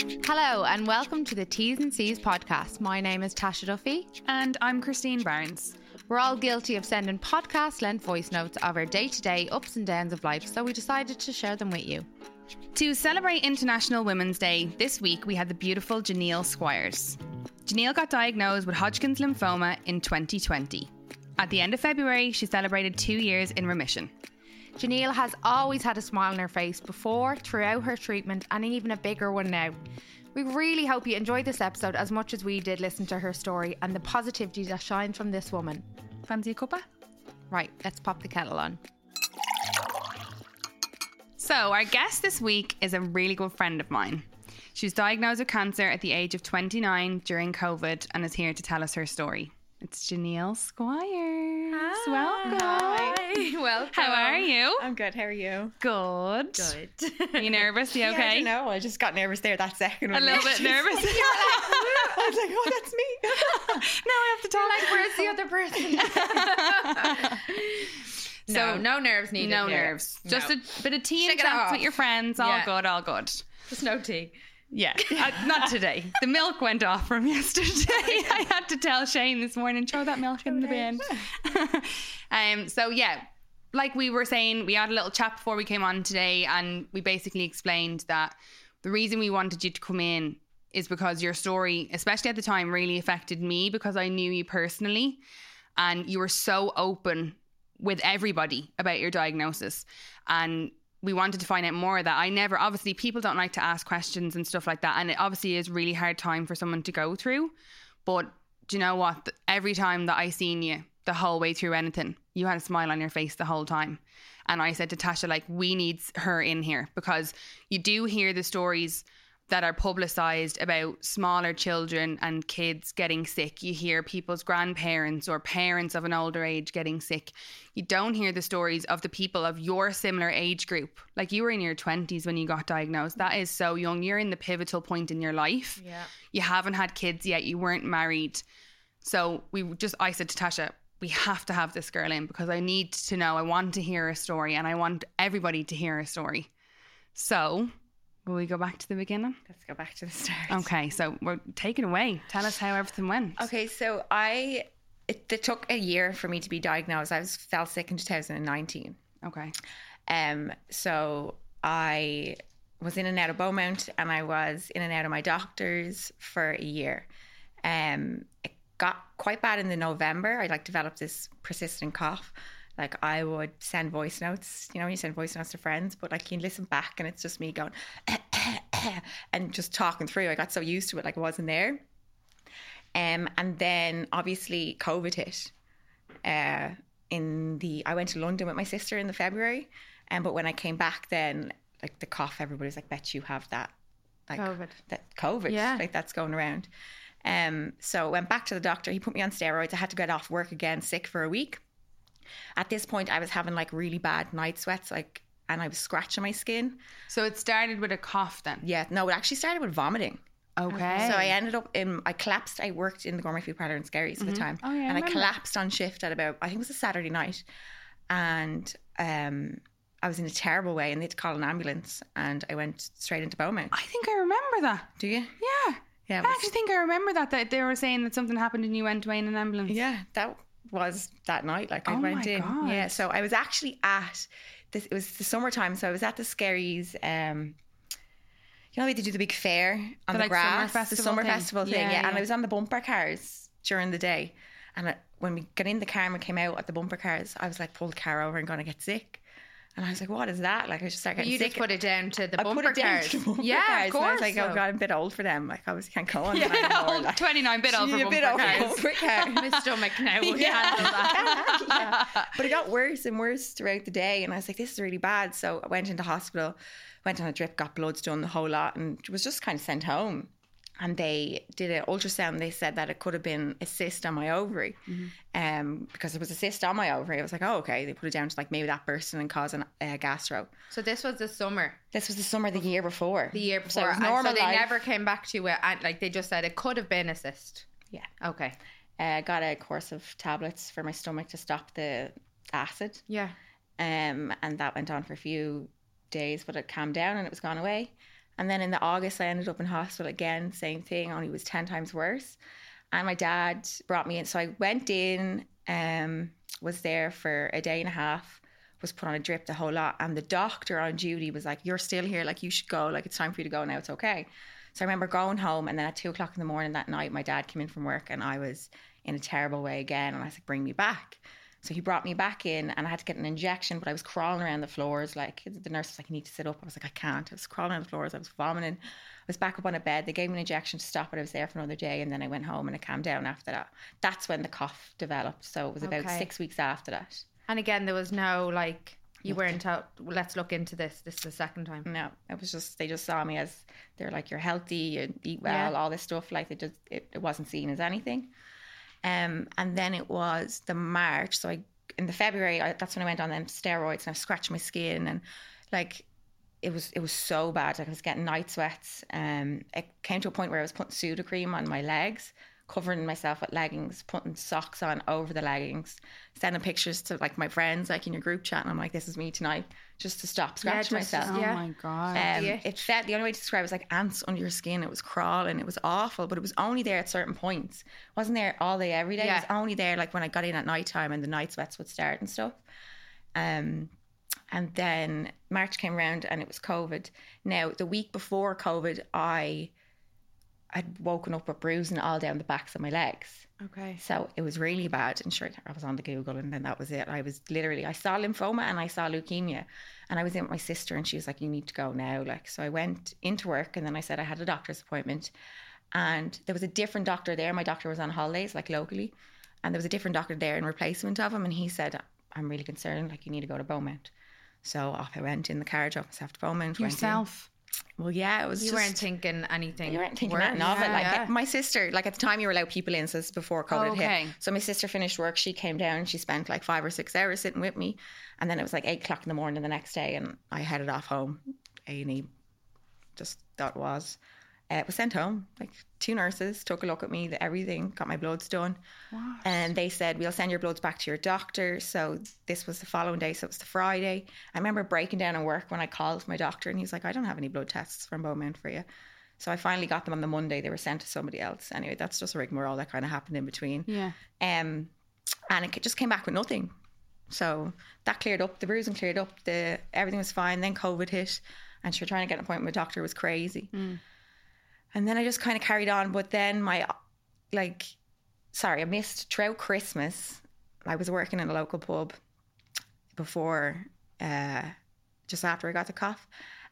Hello, and welcome to the T's and C's podcast. My name is Tasha Duffy. And I'm Christine Barnes. We're all guilty of sending podcast length voice notes of our day to day ups and downs of life, so we decided to share them with you. To celebrate International Women's Day, this week we had the beautiful Geniele Squires. Geniele got diagnosed with Hodgkin's lymphoma in 2020. At the end of February, she celebrated two years in remission. Geniele has always had a smile on her face before, throughout her treatment, and even a bigger one now. We really hope you enjoyed this episode as much as we did listen to her story and the positivity that shines from this woman. Fancy a cuppa? Right, let's pop the kettle on. So, our guest this week is a really good friend of mine. She was diagnosed with cancer at the age of 29 during COVID and is here to tell us her story. It's Geniele Squires. Welcome. Hi. Welcome. How are you? I'm good. How are you? Good. Good. Are you nervous? You Yeah, I okay? don't know. I just got nervous there that second. A little bit nervous. I was like, oh, that's me. now I have to talk. Like, where's the other person? no, So- no nerves needed. no here. nerves. Just No. a bit of tea and Shake it chats with your friends. All Yeah. good, all good. Just no tea. Yeah, uh, not today. The milk went off from yesterday. I had to tell Shane this morning, throw that milk in the bin. um, so yeah, like we were saying, we had a little chat before we came on today, and we basically explained that the reason we wanted you to come in is because your story, especially at the time, really affected me because I knew you personally, and you were so open with everybody about your diagnosis, and we wanted to find out more of that. I never, obviously, people don't like to ask questions and stuff like that. And it obviously is really hard time for someone to go through. But do you know what? Every time that I seen you, the whole way through anything, you had a smile on your face the whole time. And I said to Tasha, like, we need her in here because you do hear the stories that are publicized about smaller children and kids getting sick. You hear people's grandparents or parents of an older age getting sick. You don't hear the stories of the people of your similar age group. Like you were in your 20s when you got diagnosed. That is so young. You're in the pivotal point in your life. Yeah. You haven't had kids yet. You weren't married. So we just, I said to Tasha, we have to have this girl in because I need to know. I want to hear a story and I want everybody to hear a story. So, will we go back to the beginning? Let's go back to the start. Okay, so we're taking away. Tell us how everything went. Okay, so I it, it took a year for me to be diagnosed. I was fell sick in 2019. Okay. Um, so I was in and out of Beaumont, and I was in and out of my doctors for a year. Um, it got quite bad in the November. I like developed this persistent cough. Like I would send voice notes, you know, when you send voice notes to friends, but like you listen back and it's just me going and just talking through. I got so used to it, like I wasn't there. Um, and then obviously COVID hit. Uh, in the I went to London with my sister in the February, and but when I came back, then like the cough, everybody's like, "Bet you have that." Like COVID. that COVID, Yeah. like that's going around. Um, so I went back to the doctor. He put me on steroids. I had to get off work again, sick for a week. At this point, I was having like really bad night sweats, like, and I was scratching my skin. So it started with a cough then. Yeah, no, it actually started with vomiting. Okay. So I ended up in, I collapsed. I worked in the gourmet food parlor in Skerries at the time. Oh, yeah, And I remember. collapsed on shift at about, I think it was a Saturday night. And um, I was in a terrible way and they had to call an ambulance. And I went straight into Beaumont. I think I remember that. Do you? Yeah. Yeah. I was- actually think I remember that that they were saying that something happened and you went away in an ambulance. Yeah, that was that night. Like I Oh went in. God. Yeah. So I was actually at this. It was the summertime, so I was at the Skerries. Um, you know, we they do the big fair on The, the, like, summer grass, the summer thing. festival thing. Yeah, Yeah, and. I was on the bumper cars during the day. And I, when we got in the car and we came out at the bumper cars, I was like, pull the car over and going to get sick. And I was like, what is that? Like, I just started But getting you just put it down to the I bumper put it down cars. bumper yeah, cars. of course. And I was like, oh god, I'm a bit old for them. Like, obviously can't go on. Yeah, anymore. old Like, 29 bit old for a bumper bit old cars. bumper car. My stomach now Yeah. handle that. Yeah. But it got worse and worse throughout the day. And I was like, this is really bad. So I went into hospital, went on a drip, got bloods done, the whole lot, and was just kind of sent home. And they did an ultrasound. They said that it could have been a cyst on my ovary. Um, because it was a cyst on my ovary. I was like, oh, okay. They put it down to like maybe that bursting and causing uh, gastro. So this was the summer, This was the summer the year before. the year So before. and normal so they life. never came back to it. And like they just said it could have been a cyst. Yeah. Okay. Uh, got a course of tablets for my stomach to stop the acid. Yeah. Um, and that went on for a few days, but it calmed down and it was gone away. And then in the August, I ended up in hospital again, same thing, only was 10 times worse. And my dad brought me in. So I went in, um, was there for a day and a half, was put on a drip the whole lot. And the doctor on duty was like, You're still here. Like, you should go. Like, it's time for you to go now. It's okay. So I remember going home. And then at two o'clock in the morning that night, my dad came in from work and I was in a terrible way again. And I was like, Bring me back. So he brought me back in and I had to get an injection, but I was crawling around the floors. Like the nurse was like, you need to sit up. I was like, I can't. I was crawling on the floors. I was vomiting. I was back up on a bed. They gave me an injection to stop it. I was there for another day. And then I went home and it calmed down after that. That's when the cough developed. So it was about Okay. six weeks after that. And again, there was no like you weren't told. Let's look into this. This is the second time. No, it was just, they just saw me as, they're like, you're healthy, you eat well, Yeah. all this stuff. Like it just, it, it wasn't seen as anything. Um, and then it was the March. So I, in the February, I, that's when I went on them steroids and I scratched my skin and like it was it was so bad. Like I was getting night sweats. Um, it came to a point where I was putting Sudocreme on my legs, covering myself with leggings, putting socks on over the leggings, sending pictures to like my friends, like in your group chat, and I'm like, "This is me tonight," just to stop scratching just- myself. Oh Yeah. my god. Um, Yeah. it felt the only way to describe it was like ants under your skin. It was crawling. It was awful, but it was only there at certain points. It wasn't there all day every day. Yeah. It was only there like when I got in at night time and the night sweats would start and stuff. Um, and then March came around and it was COVID. Now the week before COVID, I had woken up with bruising all down the backs of my legs. Okay. So it was really bad. And sure, I was on the Google and then that was it. I was literally, I saw lymphoma and I saw leukemia. And I was in with my sister and she was like, you need to go now. Like, so I went into work and then I said I had a doctor's appointment. And there was a different doctor there. My doctor was on holidays, like locally. And there was a different doctor there in replacement of him. And he said, I'm really concerned. Like, you need to go to Beaumont. So off I went in the carriage dropped myself to Beaumont. Yourself. Well, yeah, it was You just, weren't thinking anything. you weren't thinking worse. nothing of it. Like Yeah. Uh, my sister, like at the time you were allowed people in, so this is before COVID oh, Okay. hit. So my sister finished work, she came down, she spent like five or six hours sitting with me, and then it was like eight o'clock in the morning the next day, and I headed off home. A and E, just that was. Uh, was sent home. Like two nurses took a look at me, everything, got my bloods done, and they said we'll send your bloods back to your doctor. So this was the following day, so it was the Friday. I remember breaking down at work when I called my doctor, and he's like, "I don't have any blood tests from Beaumont for you." So I finally got them on the Monday. They were sent to somebody else. Anyway, that's just a rigmarole that kind of happened in between. Yeah. Um, and it just came back with nothing. So that cleared up. The bruising cleared up. The everything was fine. Then COVID hit, and she was trying to get an appointment with a doctor was crazy. And then I just kind of carried on. But then my, like, sorry, I missed throughout Christmas. I was working in a local pub before, uh, just after I got the cough,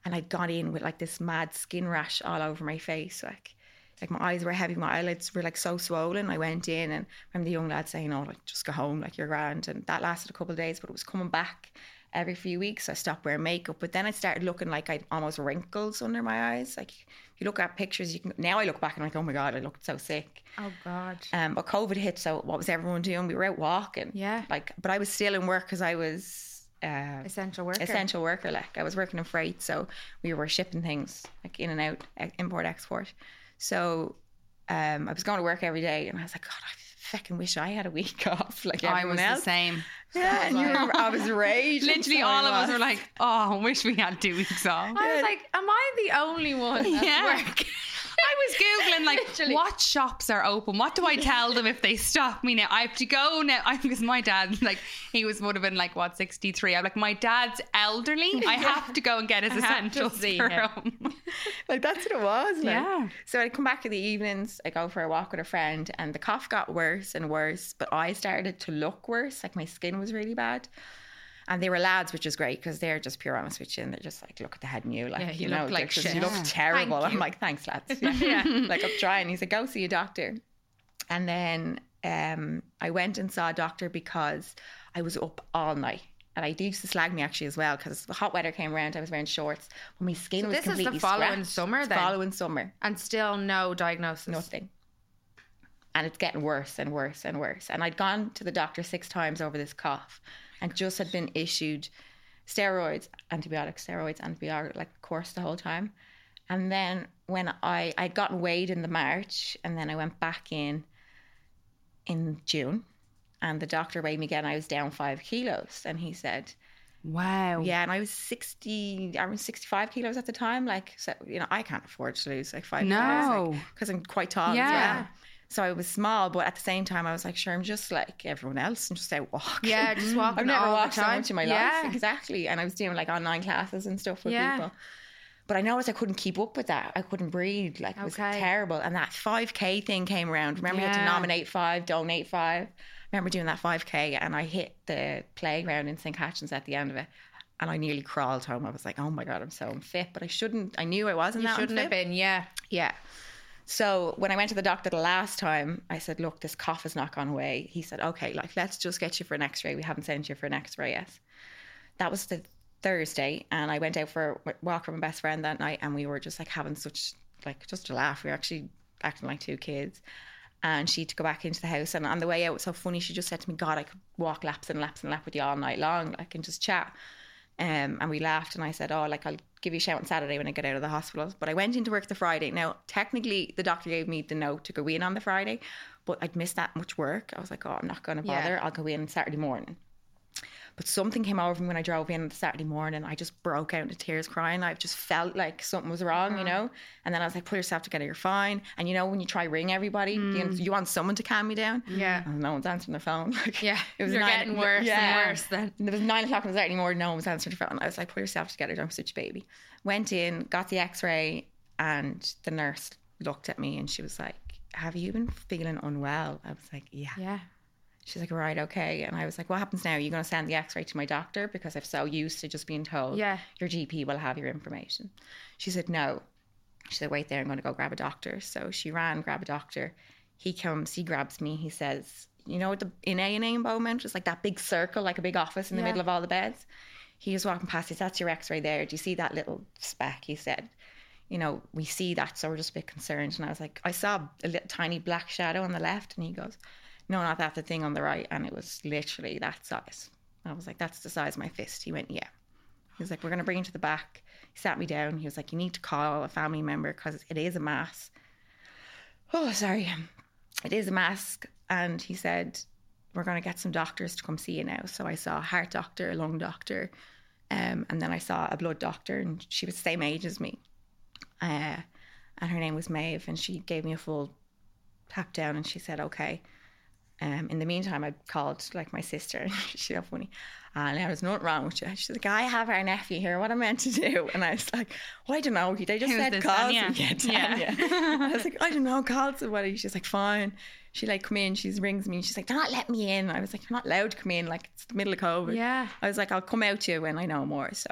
and I'd gone in with like this mad skin rash all over my face, like. Like my eyes were heavy, my eyelids were like so swollen. I went in and I the young lad saying, "Oh, like just go home, like you're grand." And that lasted a couple of days, but it was coming back every few weeks. I stopped wearing makeup, but then I started looking like I'd almost wrinkles under my eyes. Like if you look at pictures, you can now I look back and I'm like, "Oh my god, I looked so sick." Oh God. Um, but COVID hit, so what was everyone doing? We were out walking. Yeah. Like, but I was still in work because I was uh, Essential worker. essential worker. Like, I was working in freight, so we were shipping things like in and out, import export. So, um, I was going to work every day, and I was like, God, I fucking wish I had a week off, like I everyone was else. the same. Yeah, and you were, I was raging. Literally, so all of us were like, "Oh, I wish we had two weeks off." I was like, am I the only one that's Yeah. I was googling like Literally. what shops are open. What do I tell them if they stop me now? I have to go now. I because my dad like he was would have been like what sixty three. I'm like my dad's elderly. I have to go and get his I essentials for him. like that's what it was. Like. Yeah. So I'd come back in the evenings, I go for a walk with a friend, and the cough got worse and worse. But I started to look worse, like my skin was really bad. And they were lads, which is great because they're just pure honest with you, and they're just like, look at the head in you, like Yeah, you, you know, look like like, 'cause shit. you look terrible. Thank I'm you. like, thanks, lads. Yeah. like I'm trying. He said, go see a doctor. And then um, I went and saw a doctor because I was up all night. And I used to slag me actually as well because the hot weather came around. I was wearing shorts, but my skin So was this is the completely following scratched. summer It's then? Following summer And still no diagnosis. nothing. And it's getting worse and worse and worse. And I'd gone to the doctor six times over this cough and just had been issued steroids, antibiotics, steroids, antibiotic like course the whole time. And then when I I'd gotten weighed in the March and then I went back in in June and the doctor weighed me again, I was down five kilos and he said, Wow. Yeah, and I was 60, I was 65 kilos at the time. Like, so, you know, I can't afford to lose like five No. because I'm quite tall Yeah. as well. So I was small, but at the same time, I was like, sure, I'm just like everyone else. I'm just out walking. Yeah, just walking I've never walked so much in my Yeah. life. Exactly. And I was doing like online classes and stuff with Yeah. people. But I noticed I couldn't keep up with that. I couldn't breathe. Like, it was Okay. terrible. And that 5K thing came around. Remember, you had to nominate five, donate five. I remember doing that 5K and I hit the playground in St. Catharines at the end of it. And I nearly crawled home. I was like, oh my God, I'm so unfit. But I shouldn't, I knew I wasn't You shouldn't have been, yeah. Yeah. So when I went to the doctor the last time, I said, "Look, this cough has not gone away." He said, "Okay, like let's just get you for an X-ray. We haven't sent you for an X-ray yet." That was the Thursday, and I went out for a walk with my best friend that night, and we were just like having such like just a laugh. We were actually acting like two kids. And she to go back into the house, and on the way out, it was so funny. She just said to me, "God, I could walk laps and laps and lap with you all night long, like and just chat." Um, and we laughed, and I said, "Oh, like I'll give you a shout on Saturday when I get out of the hospital." But I went into work the Friday. Now, technically, the doctor gave me the note to go in on the Friday, but I'd missed that much work. I was like, "Oh, I'm not going to Yeah. bother. I'll go in Saturday morning." But something came over me when I drove in on the Saturday morning. I just broke out into tears crying. I just felt like something was wrong, you mm-hmm. know? And then I was like, pull yourself together, you're fine. And you know, when you try ring everybody, you, mm. you want someone to calm me down. Yeah. And no one's answering their phone. Like, Yeah. it was nine- getting worse yeah. and worse then. And it was nine o'clock on Saturday morning. No one was answering the phone. I was like, pull yourself together. Don't be such a baby. Went in, got the x ray, and the nurse looked at me and she was like, Have you been feeling unwell? I was like, Yeah. Yeah. She's like, Right, okay. And I was like, What happens now? Are you going to send the x ray to my doctor? Because I'm so used to just being told Yeah. your GP will have your information. She said, No. She said, Wait there, I'm going to go grab a doctor. So she ran, grab a doctor. He comes, he grabs me, he says, You know, what the in A and A in Beaumont, it's like that big circle, like a big office in the Yeah. middle of all the beds. He was walking past, he said, That's your x ray there. Do you see that little speck? He said, You know, we see that, so we're just a bit concerned. And I was like, I saw a little tiny black shadow on the left. And he goes, No, not that, the thing on the right. And it was literally that size. I was like, That's the size of my fist. He went, Yeah. He was like, We're going to bring you to the back. He sat me down. He was like, You need to call a family member because it is a mass. Oh, sorry. It is a mask. And he said, We're going to get some doctors to come see you now. So I saw a heart doctor, a lung doctor, um, and then I saw a blood doctor, and she was the same age as me. Uh, and her name was Maeve, and she gave me a full tap down and she said, Okay. Um, in the meantime, I called like my sister. And she's so funny. And I was nothing wrong with you. She's like, I have our nephew here. What am I meant to do? And I was like, well, I don't know. They just Who's said call. Tanya? Yeah, Yeah. I was like, I don't know. Call somebody. She's like, fine. She like come in. She rings me. She's like, they're not letting me in. I was like, you're not allowed to come in. Like it's the middle of COVID. Yeah. I was like, I'll come out to you when I know more. So,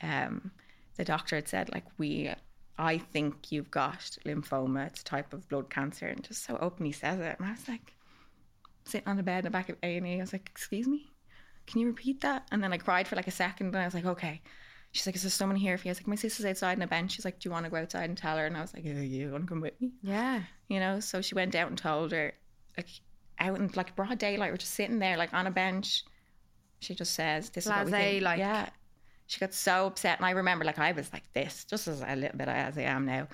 um, the doctor had said like we. I think you've got lymphoma. It's a type of blood cancer, and just so openly says it. And I was like, sitting on the bed in the back of A and E. I was like, "Excuse me, can you repeat that?" And then I cried for like a second, and I was like, "Okay." She's like, "Is there someone here for you?" I was like, "My sister's outside on a bench." She's like, "Do you want to go outside and tell her?" And I was like, "Yeah, you want to come with me?" Yeah. You know. So she went out and told her, like, out in like broad daylight, we're just sitting there like on a bench. She just says, "This is what we think." like- yeah. She got so upset, and I remember like I was like this, just as a little bit as I am now.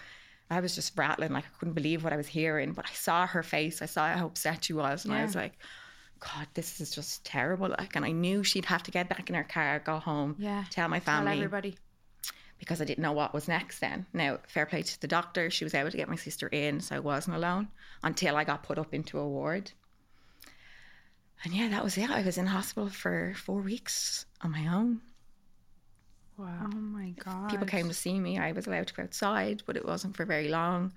I was just rattling, like I couldn't believe what I was hearing. But I saw her face, I saw how upset she was, and I was like, God, this is just terrible. Like, and I knew she'd have to get back in her car, go home, Yeah. tell my family, Tell everybody. because I didn't know what was next then. Now, fair play to the doctor, she was able to get my sister in, so I wasn't alone until I got put up into a ward. And yeah, that was it. I was in hospital for four weeks on my own. Wow. Oh my god. People came to see me. I was allowed to go outside, but it wasn't for very long.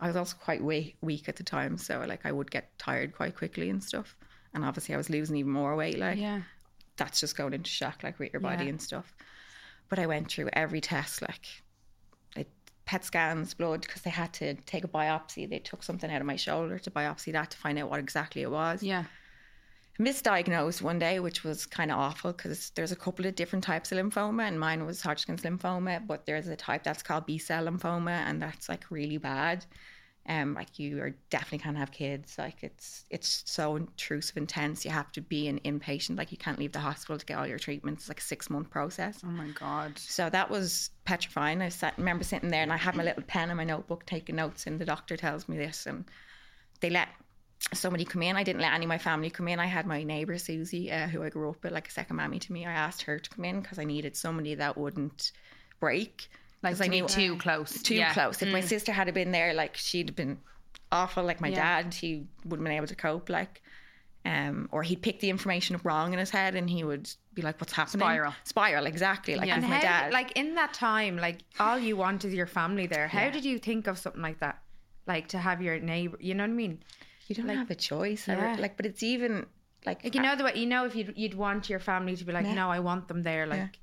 I was also quite weak, weak at the time, so like I would get tired quite quickly and stuff. And obviously, I was losing even more weight. Like Yeah. that's just going into shock, like with your body Yeah. and stuff. But I went through every test, like it, PET scans, blood, because they had to take a biopsy. They took something out of my shoulder to biopsy that to find out what exactly it was. Yeah. Misdiagnosed one day, which was kind of awful because there's a couple of different types of lymphoma, and mine was Hodgkin's lymphoma, but there's a type that's called B cell lymphoma, and that's like really bad. Um, like you are definitely can't have kids. Like it's it's so intrusive, intense. You have to be an inpatient. Like you can't leave the hospital to get all your treatments. It's like a six month process. Oh my god. So that was petrifying. I sat, remember sitting there and I had my little pen and my notebook taking notes, and the doctor tells me this, and they let somebody come in. I didn't let any of my family come in. I had my neighbour Susie, uh, who I grew up with, like a second mammy to me. I asked her to come in because I needed somebody that wouldn't break. Like I to knew too close. too Yeah. Mm. close. If my sister had been there, like she'd have been awful. Like my Yeah. dad, he wouldn't been able to cope. Like, um, or he'd pick the information up wrong in his head, and he would be like, "What's happening?" Spiral. spiral, exactly. Like Yeah. with And my how, dad. like in that time, like all you want is your family there. How Yeah. did you think of something like that? Like to have your neighbor, you know what I mean? You don't have a choice. Re- Yeah. like, but it's even like, Like you know the way you know if you'd you'd want your family to be like, Yeah. no, I want them there. Like,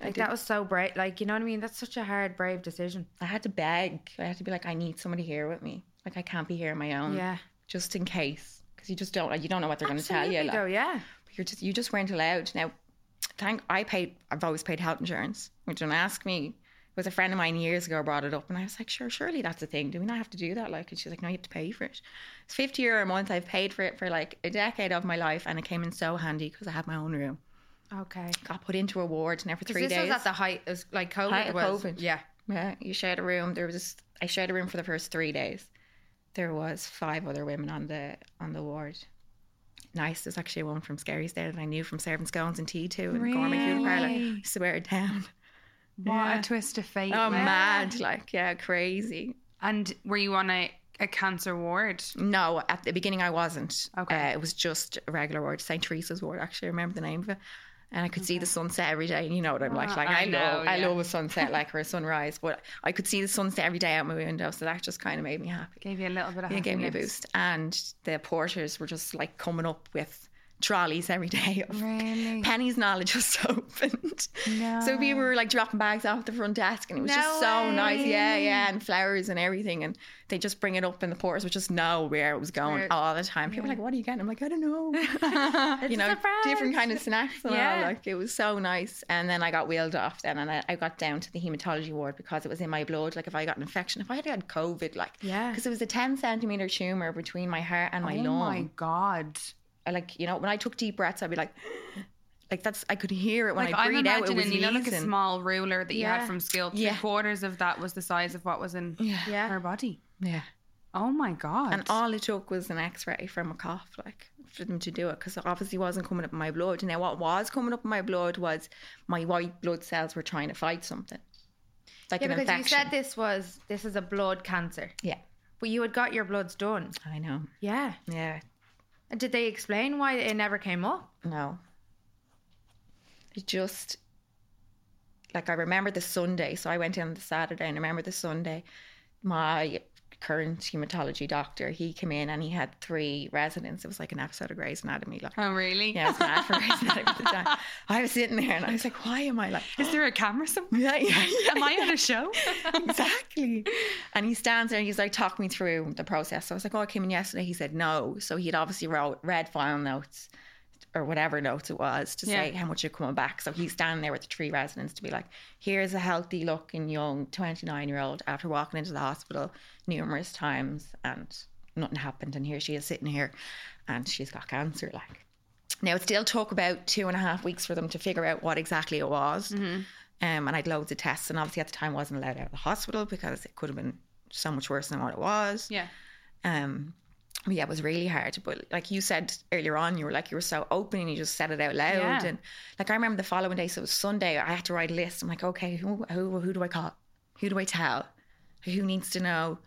I like that was so brave. Like you know what I mean? That's such a hard, brave decision. I had to beg. I had to be like, I need somebody here with me. Like I can't be here on my own. Yeah, just in case, because you just don't. You don't know what they're going to tell you. Like, though, yeah. you're just you just weren't allowed. Now, thank I paid. I've always paid health insurance. Which don't ask me. Was a friend of mine years ago brought it up, and I was like, sure, surely that's a thing. Do we not have to do that? Like, and she's like, no, you have to pay for it. It's fifty euro a month. I've paid for it for like a decade of my life, and it came in so handy because I had my own room. Okay. Got put into a ward for 'Cause three this days. was at the height, it was like COVID. Height of was, COVID. Yeah. Yeah, you shared a room. There was I shared a room for the first three days. There was five other women on the on the ward. Nice. There's actually one from Skerries there that I knew from serving scones and tea too and gourmet food parlour. Really? Swear it down. What Yeah. a twist of fate. Oh, like. mad! Like, yeah, crazy. And were you on a, a cancer ward? No, at the beginning I wasn't. Okay. Uh, it was just a regular ward, St Teresa's ward. Actually, I remember the name of it. And I could see the sunset every day. And you know what I'm like. Oh, Like I I, love, know, I love a sunset, like or a sunrise. But I could see the sunset every day out my window, so that just kind of made me happy. Gave you a little bit of It gave me a boost. And the porters were just like coming up with trolleys every day of Really? Penneys knowledge just opened. No. So people were like dropping bags off the front desk and it was No just so nice. Yeah, yeah. And flowers and everything. And they just bring it up and the porters would just know where it was going all the time. People were like, What are you getting? I'm like, I don't know. you know, different kind of snacks and Yeah. all. Like it was so nice. And then I got wheeled off then and I, I got down to the hematology ward because it was in my blood. Like if I got an infection, if I had had COVID, like Yeah. because it was a 10 centimeter tumor between my heart and my oh lung. Oh my god! I like, you know, when I took deep breaths, I'd be like, like that's, I could hear it when Like I I'm breathed out. It imagining, was you know, like a small ruler that you Yeah. had from school. Three Yeah. quarters of that was the size of what was in Yeah. Yeah. her body. Yeah. Oh my god! And all it took was an X-ray from a cough, like for them to do it, because it obviously wasn't coming up in my blood. Now, what was coming up in my blood was my white blood cells were trying to fight something, like Yeah, an because infection. you said this was this is a blood cancer, yeah, but you had got your bloods done. I know. Yeah. Yeah, And And did they explain why it never came up? no. It just like I remember the Sunday. So I went in on the Saturday, and I remember the Sunday. My current hematology doctor, he came in and he had three residents. It was like an episode of Grey's Anatomy. Like, oh really? yeah, I was mad for Grey's Anatomy at the time. I was sitting there and I was like, why am I like? Is there a camera somewhere? Yeah, yeah, yeah. Am I on a show? exactly. And he stands there and he's like, talk me through the process. So I was like, oh, I came in yesterday. He said no. So he'd obviously wrote, read file notes or whatever notes it was to say Yeah. how much you're coming back. So he's standing there with the three residents to be like, here's a healthy looking young 29 year old after walking into the hospital numerous times and nothing happened. And here she is sitting here and she's got cancer. Like, now it still took about two and a half weeks for them to figure out what exactly it was. Um, and I'd loads of tests, and obviously at the time wasn't allowed out of the hospital because it could have been so much worse than what it was. yeah. Um, yeah, it was really hard. But like you said earlier on, you were like you were so open and you just said it out loud. Yeah. And like I remember the following day, so it was Sunday. I had to write a list. I'm like, okay, who who who do I call? Who do I tell? Who needs to know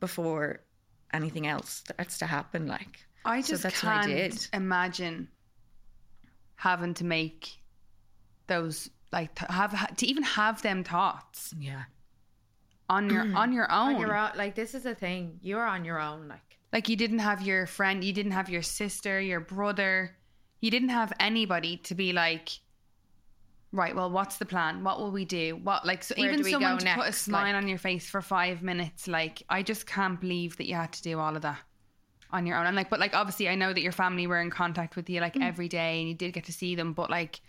before anything else starts to happen? Like I So just that's what I can't did. imagine having to make those like to have to even have them thoughts yeah, on your mm. on your own. On your own, like this is a thing. You're on your own. Like Like you didn't have your friend, you didn't have your sister, your brother, you didn't have anybody to be like, right, well, what's the plan? What will we do? What like so Where even do we someone to put a smile Like- on your face for five minutes, like I just can't believe that you had to do all of that on your own. And like, but like obviously, I know that your family were in contact with you like Mm. every day, and you did get to see them, but like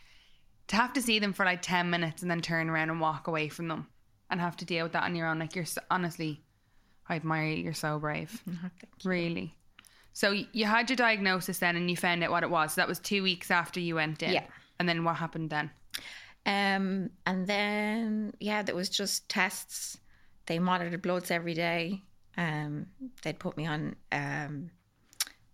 to have to see them for like ten minutes and then turn around and walk away from them and have to deal with that on your own, like you're honestly, I admire you. You're so brave. Really. So you had your diagnosis then, and you found out what it was. So that was two weeks after you went in. Yeah. And then what happened then? Um, and then yeah, there was just tests. They monitored bloods every day. Um, they'd put me on um,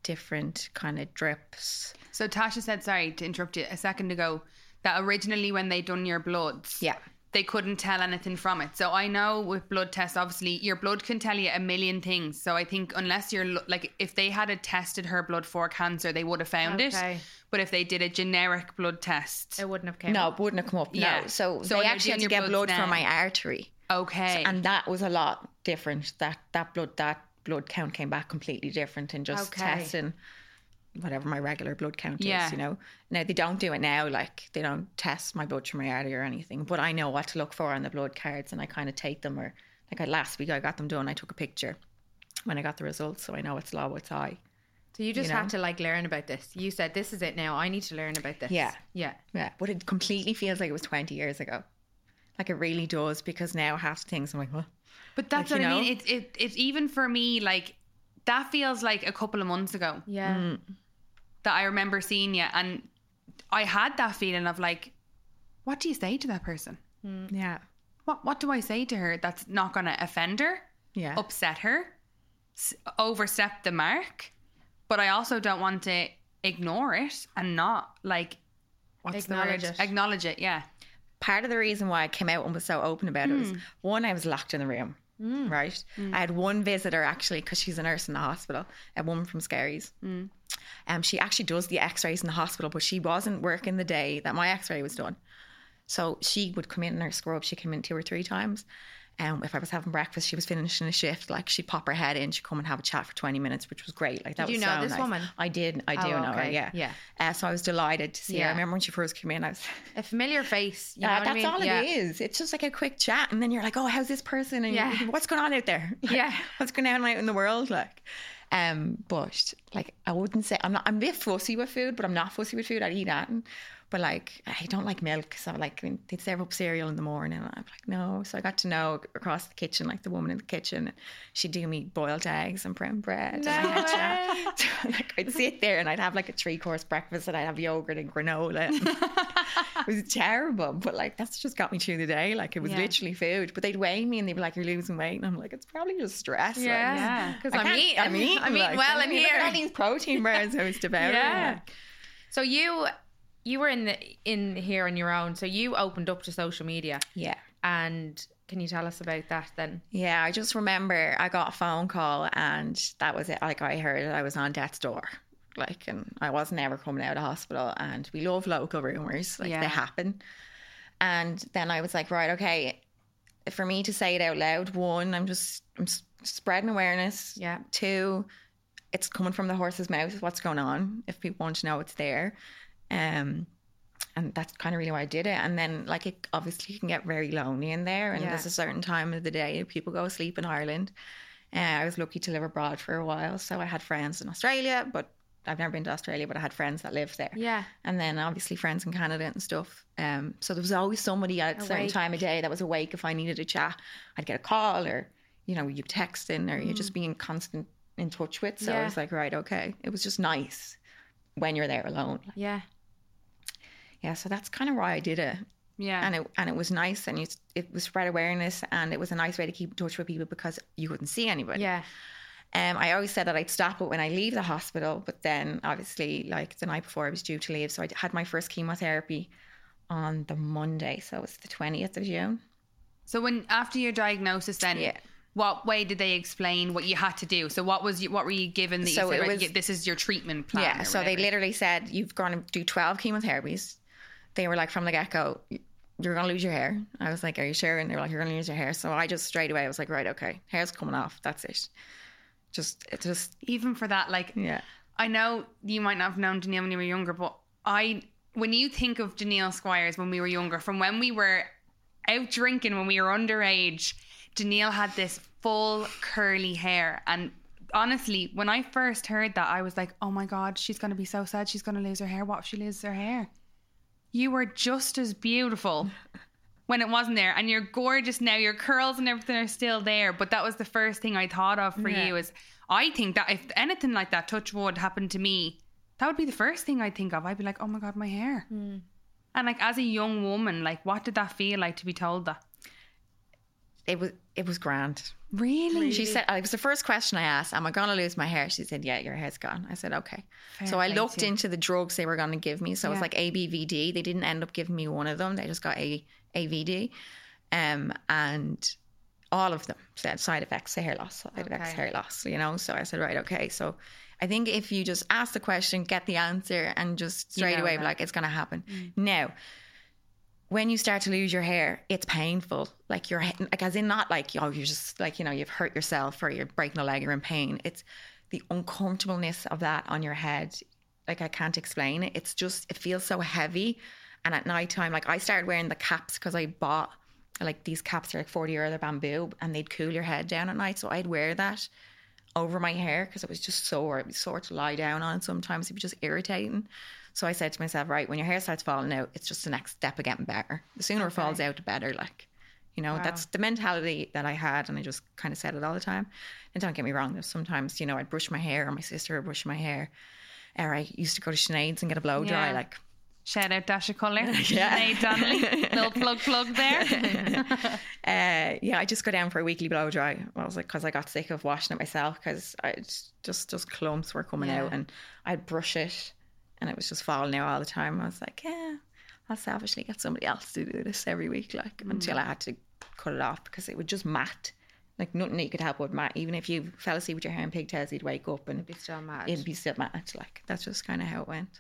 different kind of drips. So Tasha said, sorry to interrupt you a second ago, that originally when they done your bloods, Yeah. They couldn't tell anything from it. So I know with blood tests, obviously your blood can tell you a million things. So I think unless you're like, if they had tested her blood for cancer, they would have found Okay. it. But if they did a generic blood test, It wouldn't have came. No, up. it wouldn't have come up. Yeah. No. So, So they actually had to get bloods blood from my artery. okay, And that was a lot different. That that blood that blood count came back completely different and just Okay. testing whatever my regular blood count Yeah. is, you know. Now they don't do it now, like they don't test my blood from my artery or anything. But I know what to look for on the blood cards and I kinda take them or like I, last week I got them done, I took a picture when I got the results, so I know it's low, it's high. So you just you had know? to like learn about this. You said this is it now. I need to learn about this. Yeah. Yeah. Yeah. But it completely feels like it was twenty years ago. Like it really does because now half the things I'm like, what? but that's like, what you I mean. It's It, it, it even for me, like that feels like a couple of months ago Yeah. Mm. That I remember seeing you, and I had that feeling of like, what do you say to that person? Hmm. Yeah. What what do I say to her that's not going to offend her, Yeah. upset her, s- overstep the mark? But I also don't want to ignore it and not like what's Acknowledge the word? it. Acknowledge it, yeah. part of the reason why I came out and was so open about it was hmm. one, I was locked in the room, hmm. right? I had one visitor actually because she's a nurse in the hospital, a woman from Skerries. Um, she actually does the X-rays in the hospital, but she wasn't working the day that my X-ray was done. So she would come in in her scrub. She came in two or three times. Um, if I was having breakfast, she was finishing a shift. Like she'd pop her head in, she'd come and have a chat for twenty minutes, which was great. Like that Did was you know so this nice. woman? I did. I do Oh, know her. Yeah, Yeah. Uh, so I was delighted to see her. I remember when she first came in, I was A familiar face. You know yeah, I that's mean? all yeah. it is. It's just like a quick chat, and then you're like, "Oh, how's this person?" And Yeah. what's going on out there? Like, Yeah. what's going on out in the world? Like, um, but like, I wouldn't say I'm not. I'm a bit fussy with food, but I'm not fussy with food. I'd eat that, but like, I don't like milk. So like, they'd serve up cereal in the morning, and I'm like, no. So I got to know across the kitchen, like the woman in the kitchen, she'd do me boiled eggs and brown bread. and I No had chat. So, like, I'd sit there and I'd have like a three course breakfast, and I'd have yogurt and granola. it was terrible, but like that's just got me through the day. Like it was Yeah. literally food. But they'd weigh me and they'd be like, "You're losing weight," and I'm like, "It's probably just stress." Like, Yeah. Yeah. Because I I'm can't- eating. I'm eating. I'm eating like, well I in mean, look at all these protein bars I was devouring. Yeah. like. So you you were in the in here on your own. So you opened up to social media, yeah. and can you tell us about that then? Yeah, I just remember I got a phone call and that was it. Like I heard I was on death's door. Like and I wasn't ever coming out of hospital and we love local rumours. Like Yeah. they happen. And then I was like, right, okay. For me to say it out loud, one, I'm just I'm spreading awareness. Yeah. Two, it's coming from the horse's mouth. What's going on? If people want to know, it's there. Um, and that's kind of really why I did it. And then, like, it obviously can get very lonely in there. And Yeah. there's a certain time of the day people go asleep in Ireland. Uh, I was lucky to live abroad for a while, so I had friends in Australia, but I've never been to Australia, but I had friends that lived there. Yeah. And then obviously friends in Canada and stuff. Um, so there was always somebody at a certain time of day that was awake if I needed a chat. I'd get a call or, you know, you texting or you just being constant in touch with. So I Mm. Was like, right, okay. It was just nice when you're there alone. Yeah. Yeah, so that's kind of why I did it. Yeah. And it and it was nice and you, it was spread awareness and it was a nice way to keep in touch with people because you couldn't see anybody. Yeah. Um, I always said that I'd stop it when I leave the hospital, but then obviously, like the night before I was due to leave, so I had my first chemotherapy on the Monday, so it was the twentieth of June. So when after your diagnosis, then Yeah. what way did they explain what you had to do? So what was you, what were you given? That So you said, it was- yeah, this is your treatment plan. yeah, so they literally said you've gone to do twelve chemotherapies. They were like from the get go, you're gonna lose your hair. I was like, are you sure? And they were like, you're gonna lose your hair. So I just straight away I was like, right, okay, hair's coming off. That's it. Just, it just, even for that, like yeah, I know you might not have known Geniele when you were younger, but I when you think of Geniele Squires when we were younger, from when we were out drinking when we were underage, Geniele had this full curly hair and honestly, when I first heard that, I was like, "Oh my god, she's going to be so sad. She's going to lose her hair. What if she loses her hair?" You were just as beautiful when it wasn't there, and you're gorgeous now. Your curls and everything are still there, but that was the first thing I thought of for Yeah. you. Is I think that if anything like that, touch wood, happened to me, that would be the first thing I'd think of. I'd be like, "Oh my god, my hair." Hmm. And like as a young woman, like what did that feel like to be told that? It was it was grand. Really? She said it was the first question I asked, Am I gonna lose my hair? She said, Yeah, your hair's gone. I said, Okay. Fair so I looked to you. into the drugs they were gonna give me. So it was Yeah. like ABVD. They didn't end up giving me one of them. They just got a AVD. Um and all of them said side effects, hair loss, side effects, hair loss, you know. So I said, Right, okay. So I think if you just ask the question, get the answer, and just straight know away, like, it's gonna happen. Now, when you start to lose your hair, it's painful. Like your head, like as in not like oh you're just like you know you've hurt yourself or you're breaking a leg, you're in pain. It's the uncomfortableness of that on your head. Like I can't explain it. It's just it feels so heavy. And at night time, like I started wearing the caps because I bought like these caps are like forty euro they're bamboo and they'd cool your head down at night. So I'd wear that over my hair because it was just sore. It was sore to lie down on. Sometimes it was just irritating. So I said to myself, right, when your hair starts falling out, it's just the next step of getting better. The sooner it falls out, the better. Like, you know, that's the mentality that I had, and I just kind of said it all the time. And don't get me wrong, there's sometimes, you know, I'd brush my hair, or my sister would brush my hair, or I used to go to Sinead's and get a blow dry. Yeah. Like, Shout out Dasha Colour. Yeah. Sinead Donnelly. Little plug plug there. uh, yeah, I just go down for a weekly blow dry. I was like, because I got sick of washing it myself because I just just clumps were coming Yeah. out, and I'd brush it, and it was just falling out all the time. I was like, yeah, I'll selfishly get somebody else to do this every week, like mm. until I had to cut it off because it would just mat. Like nothing that you could help would mat. Even if you fell asleep with your hair in pigtails, you'd wake up and it'd Be still mad. it'd be still mat. Like that's just kind of how it went.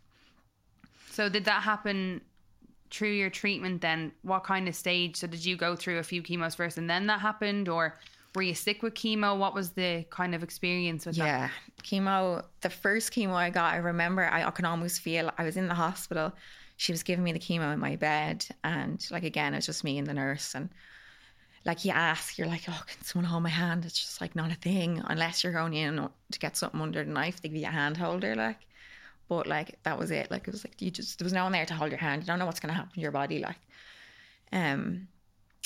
So did that happen through your treatment then? What kind of stage? So did you go through a few chemos first and then that happened or were you sick with chemo? What was the kind of experience with that? Yeah, chemo. The first chemo I got, I remember I, I can almost feel I was in the hospital. She was giving me the chemo in my bed, and like again, it was just me and the nurse. And like you ask, you're like, "Oh, can someone hold my hand?" It's just like not a thing unless you're going in to get something under the knife. They give you a hand holder, like. But like that was it. Like it was like you just there was no one there to hold your hand. You don't know what's to happen to your body. Like, um,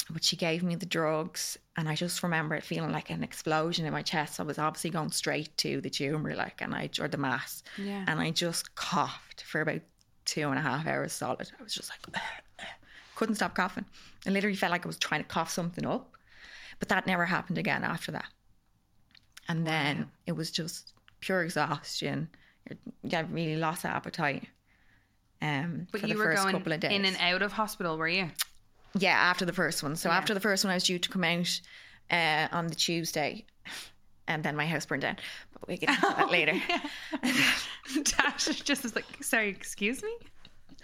but she gave me the drugs and I just remember it feeling like an explosion in my chest. I was obviously going straight to the tumor, like, and I, or the mass. Yeah. And I just coughed for about two and a half hours solid. I was just like, couldn't stop coughing. I literally felt like I was trying to cough something up. But that never happened again after that. And then it was just pure exhaustion. You really lost appetite. Um, But for you the were first going couple of days. in and out of hospital, were you? Yeah, after the first one. So after the first one, I was due to come out uh, on the Tuesday, and then my house burned down. But we get into that later. Dash just was like, sorry, excuse me?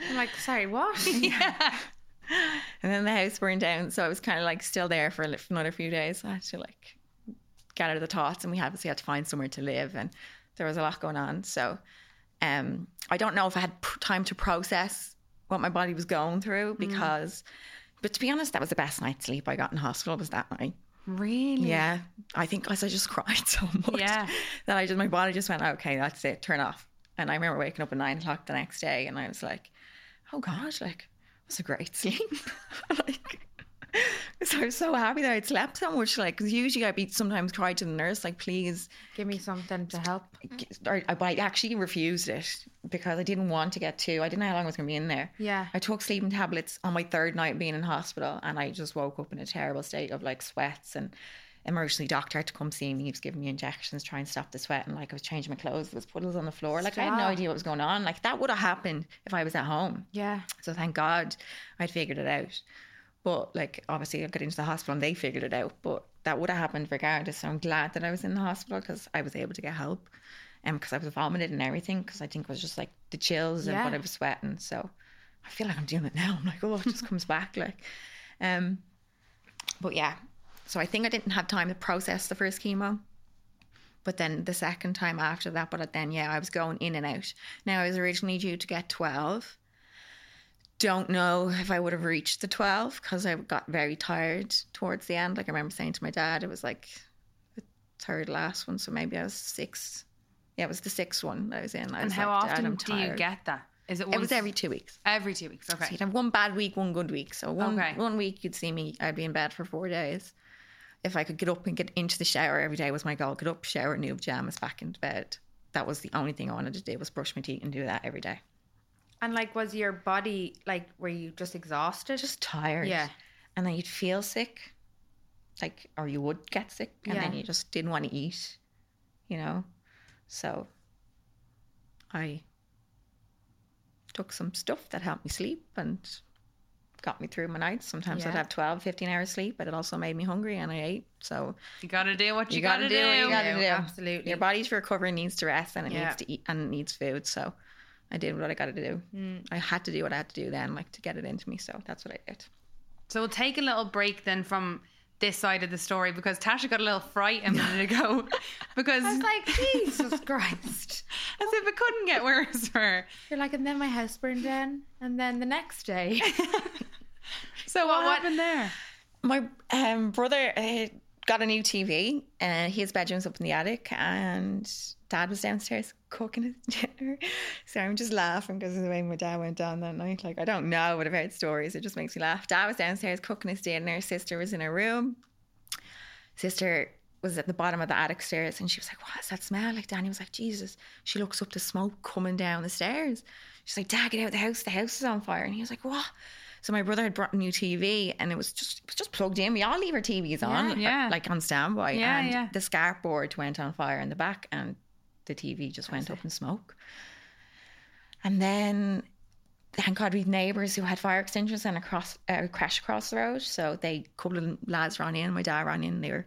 I'm like, sorry, what? Yeah. And then the house burned down, so I was kind of like still there for a li- for another few days. I had to like gather the thoughts, and we obviously had to find somewhere to live, and there was a lot going on. So, um, I don't know if I had pr- time to process what my body was going through because, but to be honest, that was the best night's sleep I got in hospital was that night. Really? Yeah, I think because I just cried so much Yeah. that I just my body just went okay, that's it, turn off. And I remember waking up at nine o'clock the next day, and I was like, oh gosh, like it was a great sleep. like, so I was so happy that I'd slept so much. Like, 'cause usually I'd be sometimes cry to the nurse, like, please. Give me something to help. Or, but I actually refused it because I didn't want to get too. I didn't know how long I was going to be in there. Yeah. I took sleeping tablets on my third night being in hospital, and I just woke up in a terrible state of like sweats and. Emergency doctor had to come see me. He was giving me injections, trying to stop the sweat, and like I was changing my clothes. There was puddles on the floor. Like I had no idea what was going on. Like that would have happened if I was at home. Yeah. So thank God I'd figured it out. But like obviously I got into the hospital and they figured it out. But that would have happened regardless. So I'm glad that I was in the hospital because I was able to get help. And because I was vomited and everything, because I think it was just like the chills and Yeah. what I was sweating. So I feel like I'm doing it now. I'm like, oh, it just comes back. Like, um, but yeah. So I think I didn't have time to process the first chemo. But then the second time after that, but then yeah, I was going in and out. Now I was originally due to get 12 don't know if I would have reached the 12 because I got very tired towards the end. Like I remember saying to my dad, it was like the third last one. So maybe I was six. Yeah, it was the sixth one I was in. I And was how like, often do you get that? Is it It was every two weeks. every two weeks. So Okay. you'd have one bad week, one good week. So one, Okay. one week you'd see me, I'd be in bed for four days. If I could get up and get into the shower every day was my goal. Get up, shower, new pajamas, back into bed. That was the only thing I wanted to do was brush my teeth and do that every day. And like, was your body like, were you just exhausted? Just tired. Yeah. And then you'd feel sick. like, or you would get sick, and then you just didn't want to eat, you know. So I took some stuff that helped me sleep and got me through my nights. Sometimes I'd have 12, 15 hours sleep, but it also made me hungry and I ate. So You gotta do what you, You gotta, gotta do. do you gotta do. Absolutely. your body's recovering, needs to rest, and it Yeah. needs to eat and it needs food. So I did what I got to do. Mm. I had to do what I had to do then, like to get it into me. So that's what I did. So we'll take a little break then from this side of the story because Tasha got a little fright a minute ago because I was like, Jesus Christ. as if it couldn't get worse for her. You're like, and then my house burned down, and then the next day. So what, what- happened there? My um, brother uh, got a new TV, and his bedroom's up in the attic, and dad was downstairs cooking his dinner. So I'm just laughing because of the way my dad went down that night. Like, I don't know what heard stories, it just makes me laugh. Dad was downstairs cooking his dinner, sister was in her room. Sister was at the bottom of the attic stairs, and she was like, What's that smell? Like, Danny was like, Jesus. She looks up to smoke coming down the stairs. She's like, Dad, get out of the house. The house is on fire. And he was like, What? So my brother had brought a new TV and it was just it was just plugged in. We all leave our TVs on, Yeah. like on standby. Yeah, and yeah. the SCART board went on fire in the back and the TV just went up in smoke. And then thank God we had neighbours who had fire extinguishers and a cross uh, crash across the road. So they a couple of lads ran in, my dad ran in, they were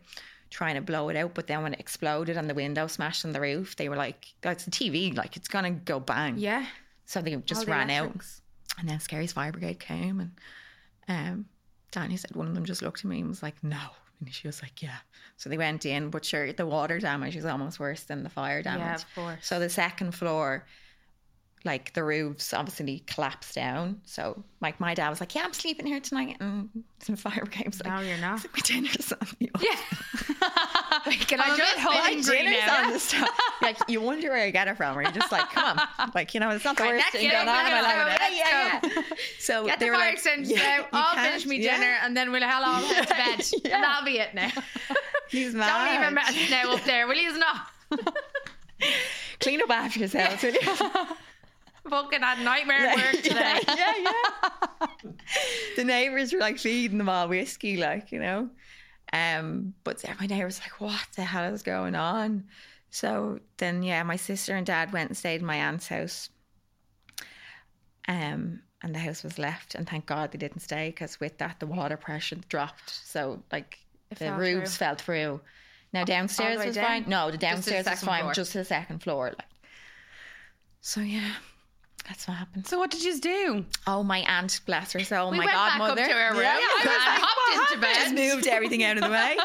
trying to blow it out, but then when it exploded and the window smashed on the roof, they were like, That's the TV, like it's gonna go bang. yeah. So they just the ran out. And then Skerries fire brigade came and um, Danny said one of them just looked at me and was like, no. And she was like, yeah. So they went in, but sure, the water damage is almost worse than the fire damage. Yeah, of course. So the second floor, like the roofs obviously collapsed down. So like my dad was like, yeah, I'm sleeping here tonight. And some fire was like, No, you're not. my dinner's on the Yeah. Can I just my dinner's now? on the stove. Like you wonder where I get it from, or you're just like, come on, like you know, it's not the worst thing going on in my let's go, life. Yeah, yeah. So Get the fire like, extinguishers yeah, I'll can't- finish me yeah. dinner, and then we'll all all go to bed. Yeah. And that'll be it now. He's mad. Don't even mess now up there, will you? Not. Clean up after yourselves, will you? Fucking had nightmare at work today. Yeah, yeah, the neighbours were like feeding them all whiskey, like, you know. Um, but my neighbours like, what the hell is going on? So then, yeah, my sister and dad went and stayed in my aunt's house. Um, and the house was left, and thank God they didn't stay because with that the water pressure dropped. So like It the fell roofs through. fell through. Now downstairs was down? fine. No, the the downstairs was fine, floor. just the second floor. Like, so yeah, that's what happened. So what did you do? Oh, my aunt, bless her soul, We my went back up godmother. to her room Yeah, and I was like, hopped into Just moved everything out of the way.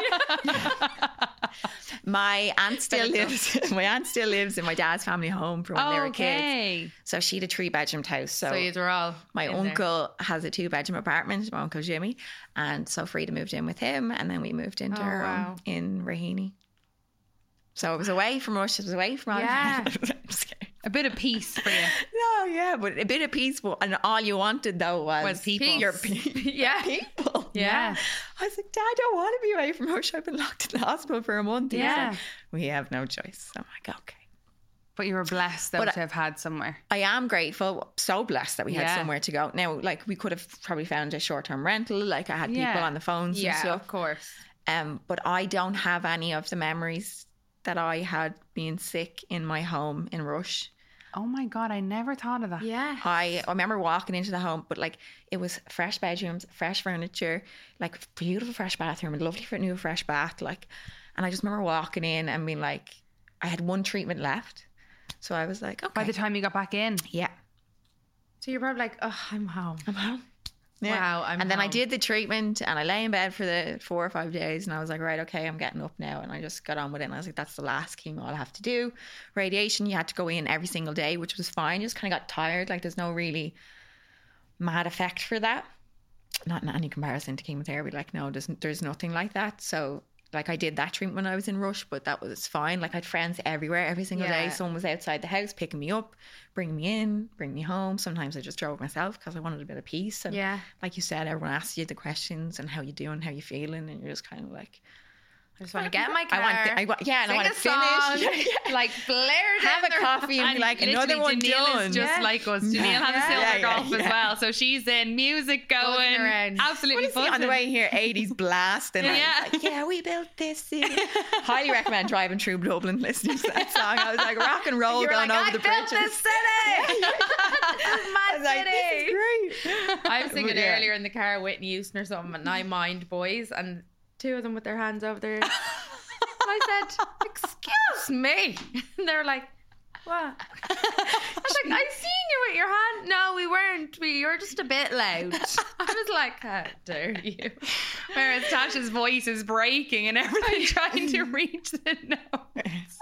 my aunt still lives. My aunt still lives in my dad's family home from when they were kids. okay. So she had a three bedroom house. So, So you were all. my in there. uncle has a two bedroom apartment. My uncle Jimmy, and so Frida moved in with him, and then we moved into Oh, our wow. home in Raheny. So it was away from us. It was away from all Yeah. A bit of peace for you. No, yeah, but a bit of peaceful, and all you wanted though was, Was people. Your Peace. pe- Yeah. people. Yeah. I was like, Dad, I don't want to be away from Rush. I've been locked in the hospital for a month. Yeah. like, we have no choice. So I'm like, okay. But you were blessed though But to have had somewhere. I am grateful, so blessed that we had Yeah. somewhere to go. Now, like we could have probably found a short term rental. Like I had people Yeah. on the phones and Yeah, stuff. of course. Um, but I don't have any of the memories that I had being sick in my home in Rush. Oh my god, I never thought of that. Yeah. I, I remember walking into the home, but like it was fresh bedrooms, fresh furniture, like beautiful fresh bathroom, a lovely fr- new fresh bath. Like, and I just remember walking in and being like, I had one treatment left, so I was like, okay, By the time you got back in. yeah, So you're probably like, oh, I'm home. I'm home. Yeah. Wow, I'm and then I did the treatment and I lay in bed for the four or five days and I was like, right, okay, I'm getting up now. And I just got on with it. And I was like, that's the last chemo I'll have to do. Radiation, you had to go in every single day, which was fine. You just kind of got tired. Like there's no really mad effect for that. Not in any comparison to chemotherapy. Like, no, there's, there's nothing like that. So like I did that treatment when I was in Rush, but that was fine. Like I had friends everywhere every single day. Someone was outside the house picking me up, bringing me in, bringing me home. Sometimes I just drove myself because I wanted a bit of peace. And Yeah. like you said, everyone asks you the questions and how you doing, how you feeling, and you're just kind of like, I just want to get in my car. I want, th- I want, yeah, and I want to song, finish. Yeah. like blare Have a coffee and, be like another one Geniele done. is just Yeah. like us. Geniele Yeah. has a silver Yeah, golf as well, so she's in music going, around. absolutely What is he on the way here? 80s blast. And Yeah. Like, yeah, we built this city. Highly recommend driving through Dublin listening to that song. I was like, rock and roll You were going like, over I the built bridges. this city. my like, city. this is great. I was singing earlier in the car, Whitney Houston or something, and I mind boys, and two of them with their hands over their. ears. I said, "Excuse me," and they were like, "What?" I was like, "I seen you with your hand." No, we weren't. We you were just a bit loud. I was like, "How dare you?" Whereas Tasha's voice is breaking and everything, trying to reach the notes.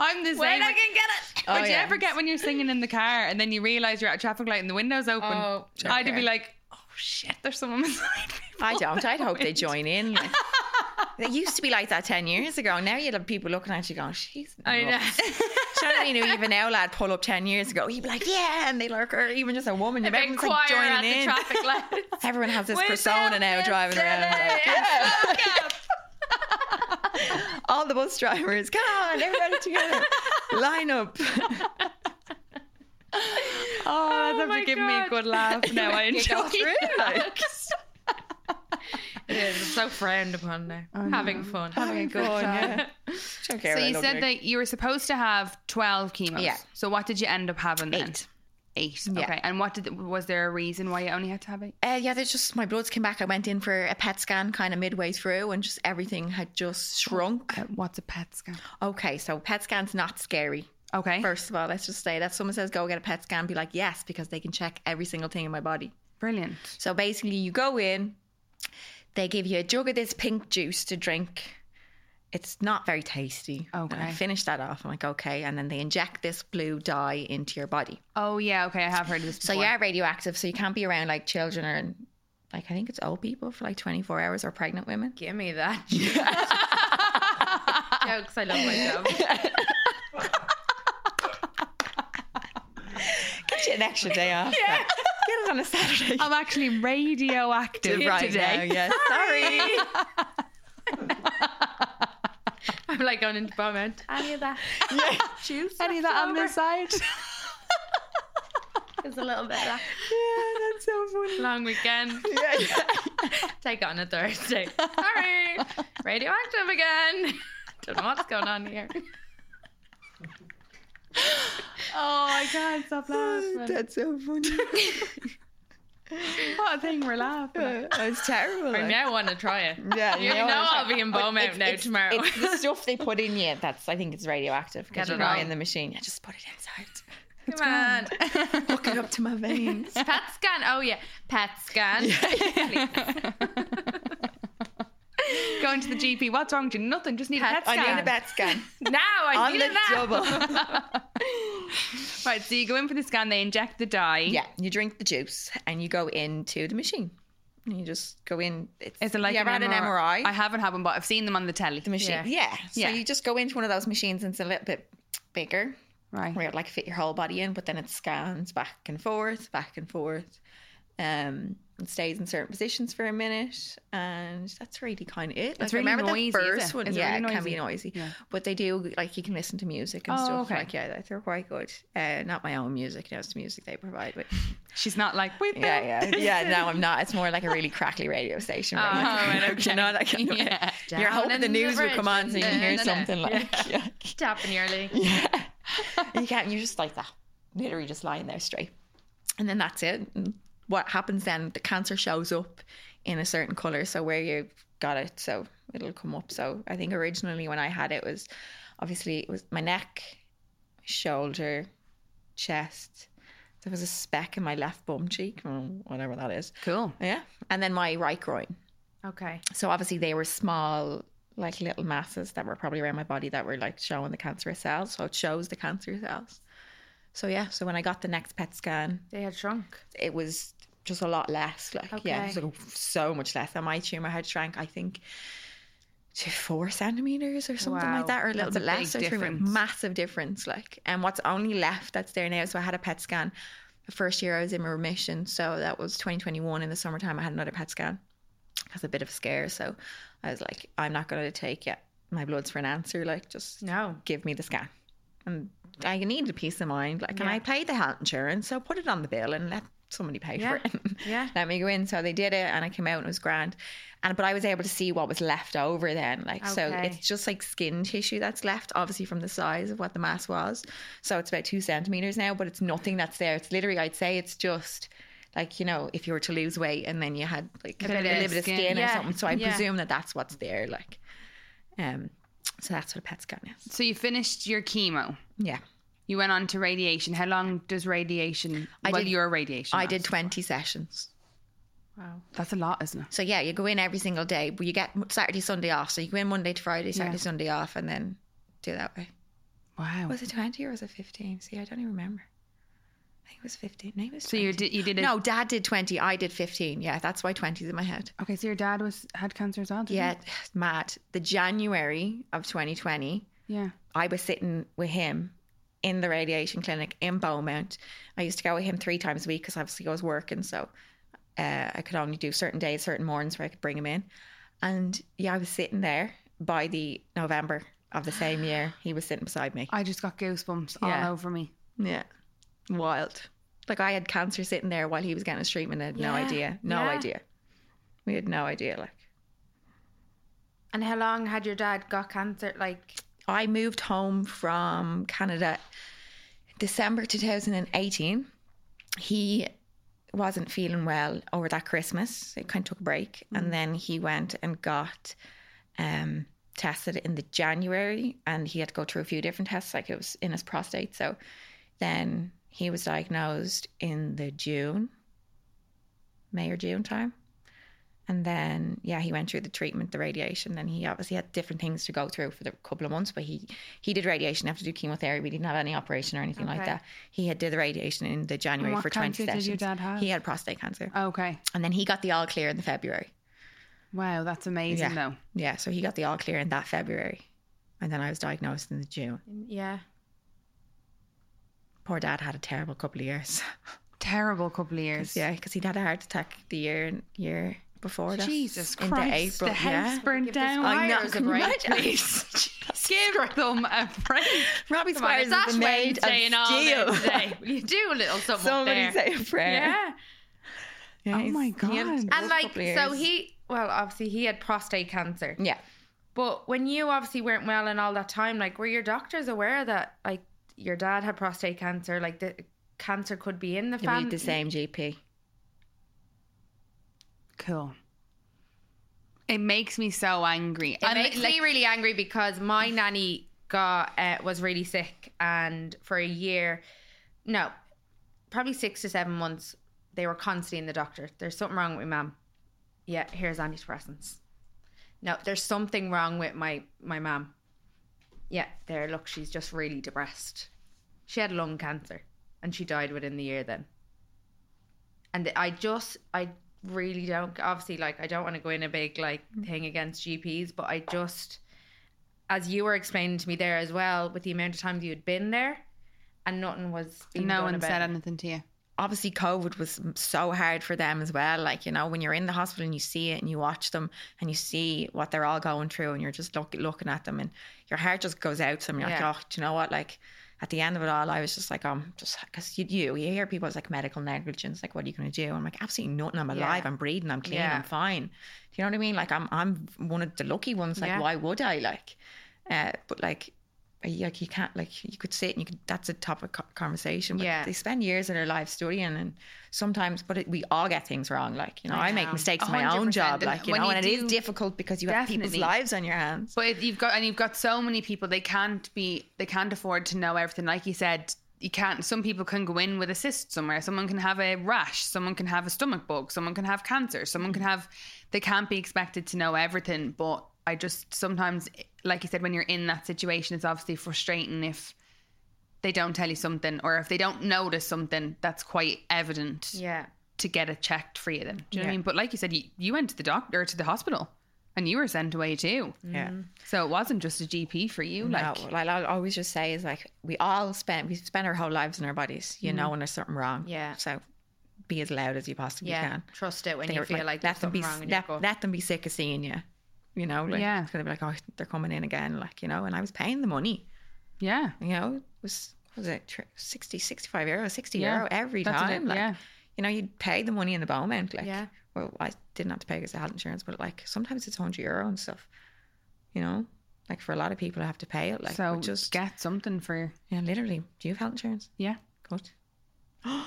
I'm the same. When I can get it. Oh, Would you ever get when you're singing in the car and then you realise you're at a traffic light and the window's open? Oh, I'd be like, shit, there's someone beside me. I don't. I'd hope they join in. Like, it used to be like that 10 years ago. Now you'd have people looking at you going, she's I know. nuts." Do you know? Even now, lad, pull up 10 years ago, he'd be like, yeah, and they like, or even just a woman, Big everyone's like joining the in. traffic lights. Everyone has this persona now driving around. Like, yeah. All the bus drivers, come on, everybody together. Line up. Oh, that's my after giving me a good laugh. Now I enjoy it. It is. It's so frowned upon now. Having fun. Having a good Fun, time. yeah. So you said that you were supposed to have 12 chemos. Yeah. So what did you end up having then? Eight. Eight. Yeah. Okay. And what did was there a reason why you only had to have eight? Uh, yeah, there's just my bloods came back. I went in for a PET scan kind of midway through, and just everything had just shrunk. Uh, what's a PET scan? Okay, so PET scan's not scary. Okay. First of all, let's just say that someone says go get a PET scan, be like yes, because they can check every single thing in my body. Brilliant. So basically, you go in, they give you a jug of this pink juice to drink. It's not very tasty. And I Okay. finish that off. I'm like, okay. And then they inject this blue dye into your body. Oh yeah. Okay. I have heard of this. So Before. you are radioactive. So you can't be around like children or like, I think it's old people for like 24 hours or pregnant women. Give me that. Jokes. I love myself. Get you an extra day off. Yeah. Get it on a Saturday. I'm actually radioactive right today. now, yeah. Sorry. I'm like going into Beaumont. Any of that juice? Any of that on this side? It's a little bit of that. yeah, that's so funny. Long weekend. Yeah, yeah. Take it on a Thursday. Sorry. Radioactive again. Don't know what's going on here. Oh, I can't stop oh, laughing. That's so funny. what a thing we're laughing. at. That's terrible. I like. now want to try it. Yeah, You know I'll be in oh, But Beaumont now it's- tomorrow. It's the stuff they put in you that's I think it's radioactive because Get you're it not all. in the machine. Yeah, just put it inside. Come on. Hook it up to my veins. PET scan. Oh yeah, PET scan. Going to the GP. What's wrong with you? Nothing. Just need a Pet- scan. I need a PET scan. Now I On need the it now. double. Right. So you go in for the scan. They inject the dye. Yeah, you drink the juice and you go into the machine. And you just go in. It's, Is it like you ever an, had an MRI? I haven't had one, but I've seen them on the telly. the machine. Yeah. Yeah. So Yeah. you just go into one of those machines and it's a little bit bigger. Right. where it like fit your whole body in, but then it scans back and forth, back and forth, um, and stays in certain positions for a minute, and that's really kind of it. It's Like, I really remember noisy, the first one, yeah, really it can be noisy? Yeah. but they do like you can listen to music and Oh, stuff. okay. Like yeah, they're quite good. Uh, not my own music, no, it's the music they provide. But She's not like, wait, yeah, yeah, yeah. No, I'm not. It's more like a really crackly radio station. Oh, right? right, okay. you know, like Yeah. you're hoping the news the will come on so you can hear something like yeah. Tapping. Yeah. you can't, you're just like that. Literally just lying there straight. And then that's it. And what happens then, the cancer shows up in a certain colour. So where you got it, so it'll come up. So I think originally when I had it was obviously it was my neck, shoulder, chest. There was a speck in my left bum cheek, mm, whatever that is. Cool. Yeah. And then my right groin. Okay. So obviously they were small, like little masses that were probably around my body that were like showing the cancerous cells. So it shows the cancer cells. So yeah, so when I got the next PET scan, They had shrunk. it was just a lot less. Like yeah, Okay. was like so much less. And my tumor had shrank, I think, to four centimeters or something Wow. like that, or a little That's a bit less. big or three- Massive difference. Like, and what's only left that's there now. So I had a PET scan. The first year I was in remission, so that was 2021 in the summertime. I had another PET scan. has a bit of a scare. So I was like, I'm not going to take yet my bloods for an answer. Like, just No. give me the scan. And I needed peace of mind. Like, and I paid the health insurance, so put it on the bill and let somebody pay Yeah. for it. Yeah. let me go in. So they did it, and I came out and it was grand. And but I was able to see what was left over then. Like, so Okay. it's just like skin tissue that's left, obviously from the size of what the mass was. So it's about two centimeters now, but it's nothing that's there. It's literally, I'd say, it's just. Like you know, if you were to lose weight and then you had like a, bit of little bit of skin. skin or something, so I Yeah. presume that that's what's there. Like, um, so that's what a PET scan is. So you finished your chemo. Yeah. You went on to radiation. How long does radiation? I well, did- your radiation. I did 20 sessions. Wow. That's a lot, isn't it? So yeah, you go in every single day, but you get Saturday, Sunday off. So you go in Monday to Friday, Saturday, Yeah. Sunday off, and then do that way. Wow. Was it 20 or was it 15? See, I don't even remember. I think it was 15. Maybe it was So you did you did it? No, Dad did 20. I did 15. Yeah, that's why 20 is in my head. Okay, so your dad was had cancer as well. Yeah, mad. The January of 2020, Yeah. I was sitting with him in the radiation clinic in Beaumont. I used to go with him three times a week because obviously I was working, so uh, I could only do certain days, certain mornings where I could bring him in. And yeah, I was sitting there by the November of the same year. He was sitting beside me. I just got goosebumps Yeah. all over me. Yeah, wild. Like I had cancer sitting there while he was getting his treatment. I had no idea, no yeah. idea. We had no idea. Like And how long had your dad got cancer? Like, I moved home from Canada December 2018. He wasn't feeling well over that Christmas. It kind of took a break. And then he went and got um, tested in the January and he had to go through a few different tests, like it was in his prostate. So then he was diagnosed in the June, May or June time. And then, yeah, he went through the treatment, the radiation, and he obviously had different things to go through for the couple of months. But he he did radiation, after do chemotherapy. We didn't have any operation or anything like that. He had did the radiation in the January what for twenty cancer did sessions. your dad have? He had prostate cancer, Okay. and then he got the all clear in the February. Wow, that's amazing Yeah. though. Yeah, so he got the all clear in that February, and then I was diagnosed in the June. yeah. Poor dad had a terrible couple of years. Terrible couple of years. yeah, because he'd had a heart attack the year year before that. Jesus into Christ. April. the house yeah. burnt Give down. squire- I know. Squires a Can you break, imagine? please. Give them a break. Robbie Come Squires it's is the maid of and all day steel. today. You do a little something up Somebody there? say a prayer. Yeah. Yeah, Oh my God. And, And like, so years. he, well, obviously he had prostate cancer. Yeah. But when you obviously weren't well in all that time, like, were your doctors aware that, like, your dad had prostate cancer? Like, the cancer could be in the family? the same GP. Cool. It makes me so angry. It And, makes like, me really angry because my nanny got uh, was really sick, and for a year, no, probably six to seven months, they were constantly in the doctor. There's something wrong with my mum. Yeah, here's antidepressants. No, there's something wrong with my my mum. Yeah, there. Look, she's just really depressed. She had lung cancer, and she died within the year. Then, and I just I really don't obviously like I don't want to go in a big like mm. thing against GPs, but I just as you were explaining to me there as well, with the amount of times you had been there and nothing was being no one said it. anything to you. Obviously, COVID was so hard for them as well. Like, you know, when you're in the hospital and you see it and you watch them and you see what they're all going through and you're just look, looking at them and your heart just goes out to them. You're Yeah. like, oh, do you know what? Like, at the end of it all, I was just like, um, just because you, you, you hear people, it's like medical negligence. Like, what are you going to do? I'm like, absolutely nothing. I'm Yeah. alive. I'm breathing. I'm clean. Yeah. I'm fine. Do you know what I mean? Like, I'm, I'm one of the lucky ones. Like, Yeah. why would I? Like, uh, but like, like you can't like you could sit and you could that's a topic conversation but Yeah. they spend years of their life studying and sometimes but it, we all get things wrong like you know i, I make mistakes in my own job like you when know you and it is difficult because you have people's lives on your hands But if you've got and you've got so many people, they can't be, they can't afford to know everything. Like you said, you can't. Some people can go in with a cyst somewhere. Someone can have a rash. Someone can have a stomach bug. Someone can have cancer. Someone can have. They can't be expected to know everything. But I just sometimes, like you said, when you're in that situation, it's obviously frustrating if they don't tell you something or if they don't notice something that's quite evident Yeah. to get it checked for you. Then do you know what I mean? But like you said, you, you went to the doctor to the hospital. And you were sent away too. Mm-hmm. yeah So it wasn't just a GP for you. Like, no, like I'll always just say is like we all spend we spend our whole lives in our bodies you mm-hmm. know when there's something wrong Yeah. so be as loud as you possibly Yeah, can. trust it when They you feel like, like, let there's them be wrong in your let, gut. let them be sick of seeing you. You know, like Yeah. it's gonna be like, oh, they're coming in again, like you know. And I was paying the money. Yeah. You know, it was what was it tr- 60, 65 euro, sixty Yeah, euro every That's time. it. Like, yeah. you know, you'd pay the money in the amount. Like, Yeah. well, I didn't have to pay because I had insurance, but like sometimes it's hundred euro and stuff. You know, like for a lot of people, I have to pay it. Like, so just get something for yeah, literally. Do you have health insurance? yeah. Good.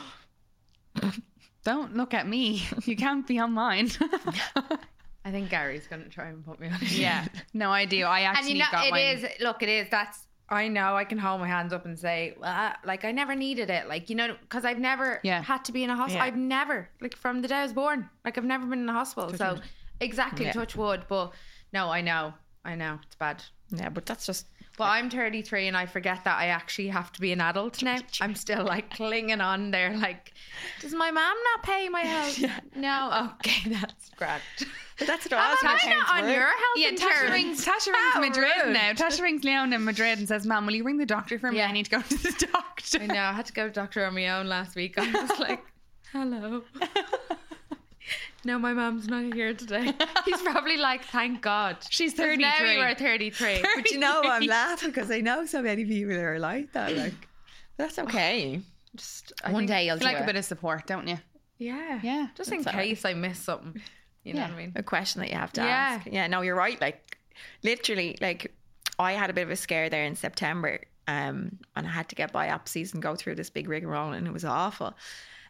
Don't look at me. You can't be on mine. I think Gary's going to try and put me on. yeah. No, I do. I and actually you know got it mine. is. Look, it is. That's. I know. I can hold my hands up and say, well, I- like I never needed it. Like you know, because I've never Yeah. had to be in a hospital. Yeah. I've never, like from the day I was born, like I've never been in a hospital. so exactly, Yeah. touch wood. But no, I know. I know it's bad. Yeah, but that's just But I'm 33 and I forget that I actually have to be an adult now. I'm still like clinging on there. Like, does my mom not pay my health? No. Okay, that's grand. but that's what Am I was I not on your health Yeah? Tasha rings, Tasha rings Madrid rude. now. Tasha rings Leon in Madrid and says, Mom, will you ring the doctor for me? Yeah. I need to go to the doctor. I know. I had to go to the doctor on my own last week. I was like, hello. No, my mom's not here today. He's probably like, thank God. She's 'Cause Now 33. you are 33. But you know, I'm laughing because I know so many people are like that. Like, that's okay. Just, I One day you'll You do like it. a bit of support, don't you? Yeah. Yeah. Just in all right. case I miss something. You know Yeah. what I mean? a question that you have to Yeah. ask. Yeah, no, you're right. Like, literally, like, I had a bit of a scare there in September, um, and I had to get biopsies and go through this big rigmarole, and it was awful.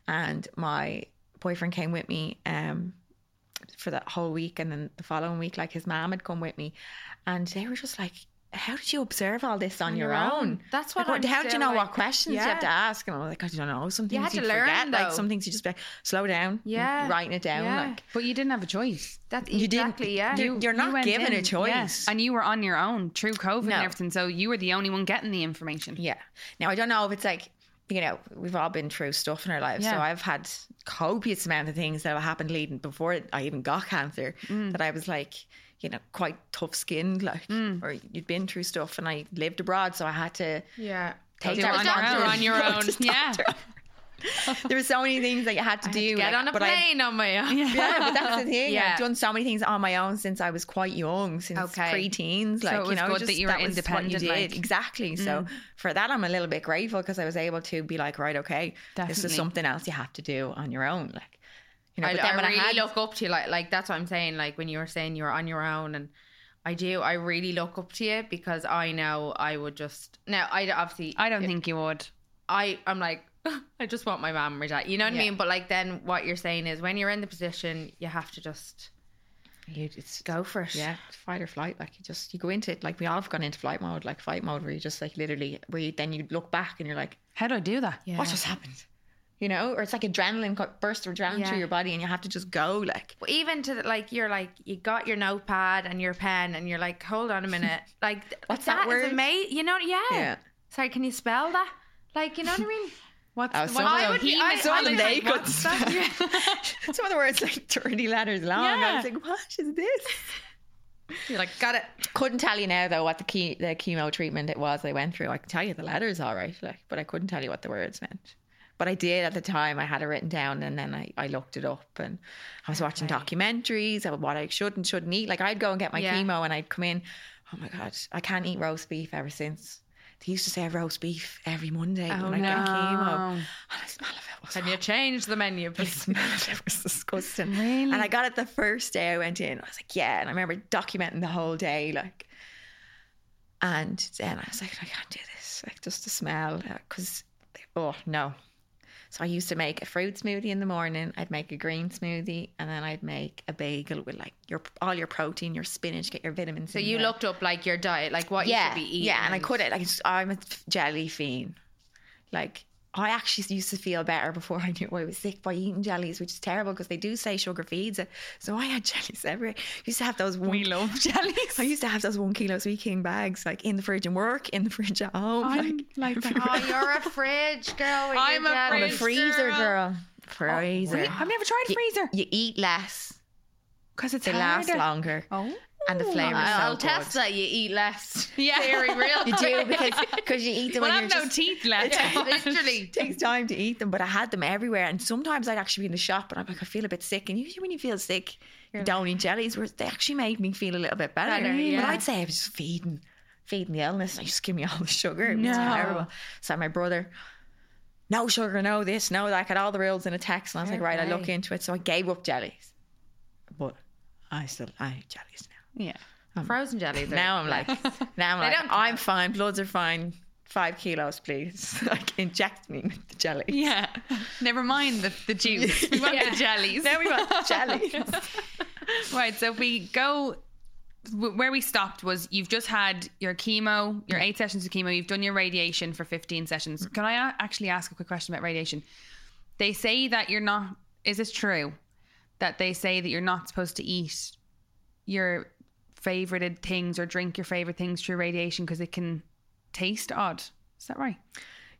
And my boyfriend came with me, um, for that whole week, and then the following week, like his mom had come with me, and they were just like. How did you observe all this on, your, own? That's what Like, how do you know what like- questions you have to ask? And I'm like, I don't know. Some things You had you to learn, forget. Like some things you just be like, slow down. Yeah. writing it down. Yeah. Like But you didn't have a choice. That's You didn't- yeah. you- You're not went given a choice. yeah. And you were on your own through COVID No. and everything. So you were the only one getting the information. Yeah. Now I don't know if it's like you know we've all been through stuff in our lives. Yeah. So I've had copious amount of things that have happened leading before I even got cancer Mm. that I was like you know quite tough skinned like Mm. or you'd been through stuff and I lived abroad so I had to yeah. take that on. On your own. Yeah. there were so many things that you had to I had do. to get like, on a but I- plane on my own. yeah, but that's the thing. Yeah. I've done so many things on my own since I was quite young, since Okay. pre-teens. Like you know, good just, that you were what independent, did. like. exactly. So mm. for that, I'm a little bit grateful because I was able to be like, right, okay, this is something else you have to do on your own. Like, you know, I, but then I when really I had, look up to you. Like, like that's what I'm saying. Like when you were saying you were on your own, and I do. I really look up to you because I know I would just. Now, I obviously. I don't think you would. I. I'm like. I just want my mom or dad. You know what I mean? But like then, what you're saying is when you're in the position, you have to just you, it's go for it. yeah, fight or flight. Like you just you go into it. Like we all have gone into flight mode, like fight mode, where you just like literally where you then you look back and you're like, How do I do that? Yeah. what just happened? You know, or it's like adrenaline burst of adrenaline Yeah. through your body, and you have to just go. Like, But even to the, like you're like you got your notepad and your pen and you're like hold on a minute like What's that is word? amazing you know yeah. Yeah. sorry can you spell that like you know what I mean What's uh, the some what- of them- would be- I- some I of them was they like, could what's that? Some of the words like 30 letters long. I Yeah. was like, what is this? you're like got it Couldn't tell you now though what the key the chemo treatment it was I went through. I can tell you the letters all right, like, but I couldn't tell you what the words meant. But I did at the time. I had it written down, and then I, I looked it up, and I was watching documentaries of what I should and shouldn't eat. Like I'd go and get my Yeah. chemo, and I'd come in. Oh my god, I can't eat roast beef ever since. They used to say roast beef every Monday oh, when I no. got chemo. And the smell of it was can you change the menu the smell of it was disgusting. Really? And I got it the first day I went in. I was like, yeah. And I remember documenting the whole day, like. And then I was like, I can't do this. Like, just the smell. Uh, because, oh, no. So I used to make a fruit smoothie in the morning. I'd make a green smoothie, and then I'd make a bagel with like your all your protein, your spinach, get your vitamins. so you there. looked up like your diet like what yeah, you should be eating yeah, and I couldn't. Like, I'm a jelly fiend. Like, I actually used to feel better before I knew I was sick by eating jellies, which is terrible because they do say sugar feeds it. So I had jellies everywhere. I used to have those one. We love jellies. I used to have those one kilo sweet king bags, like in the fridge and work, in the fridge at home. I'm like, like oh you're a fridge girl I'm your a I'm a jellies. fridge freezer girl. girl. Oh, freezer. I've never tried a freezer You eat less. because it's They last longer. Oh, and the so I'll good. test that you eat less Yeah. real You do because because you eat them We'll when have you're no just. teeth left. literally. Takes time to eat them, but I had them everywhere. And sometimes I'd actually be in the shop and I'm like, I feel a bit sick. And usually when you feel sick, you don't eat ah. jellies, whereas they actually made me feel a little bit better. Better, yeah. But I'd say I was just feeding, feeding the illness. I just give me all the sugar. It was No. terrible. So my brother, no sugar, no this, no that. I had all the rules in a text. And I was like, right, I look into it. So I gave up jellies. But I still, I eat jellies yeah. Um, Frozen jellies. are- Now I'm like, now I'm like, I'm fine. Bloods are fine. Five kilos, please. like inject me with the jelly. Yeah. Never mind the, the juice. We want the jellies. Now we want the jellies. Right. So if we go where we stopped was you've just had your chemo, your eight sessions of chemo. You've done your radiation for 15 sessions. Mm. Can I a- actually ask a quick question about radiation? They say that you're not, is this true? That they say that you're not supposed to eat your favorited things or drink your favorite things through radiation because it can taste odd. Is that right?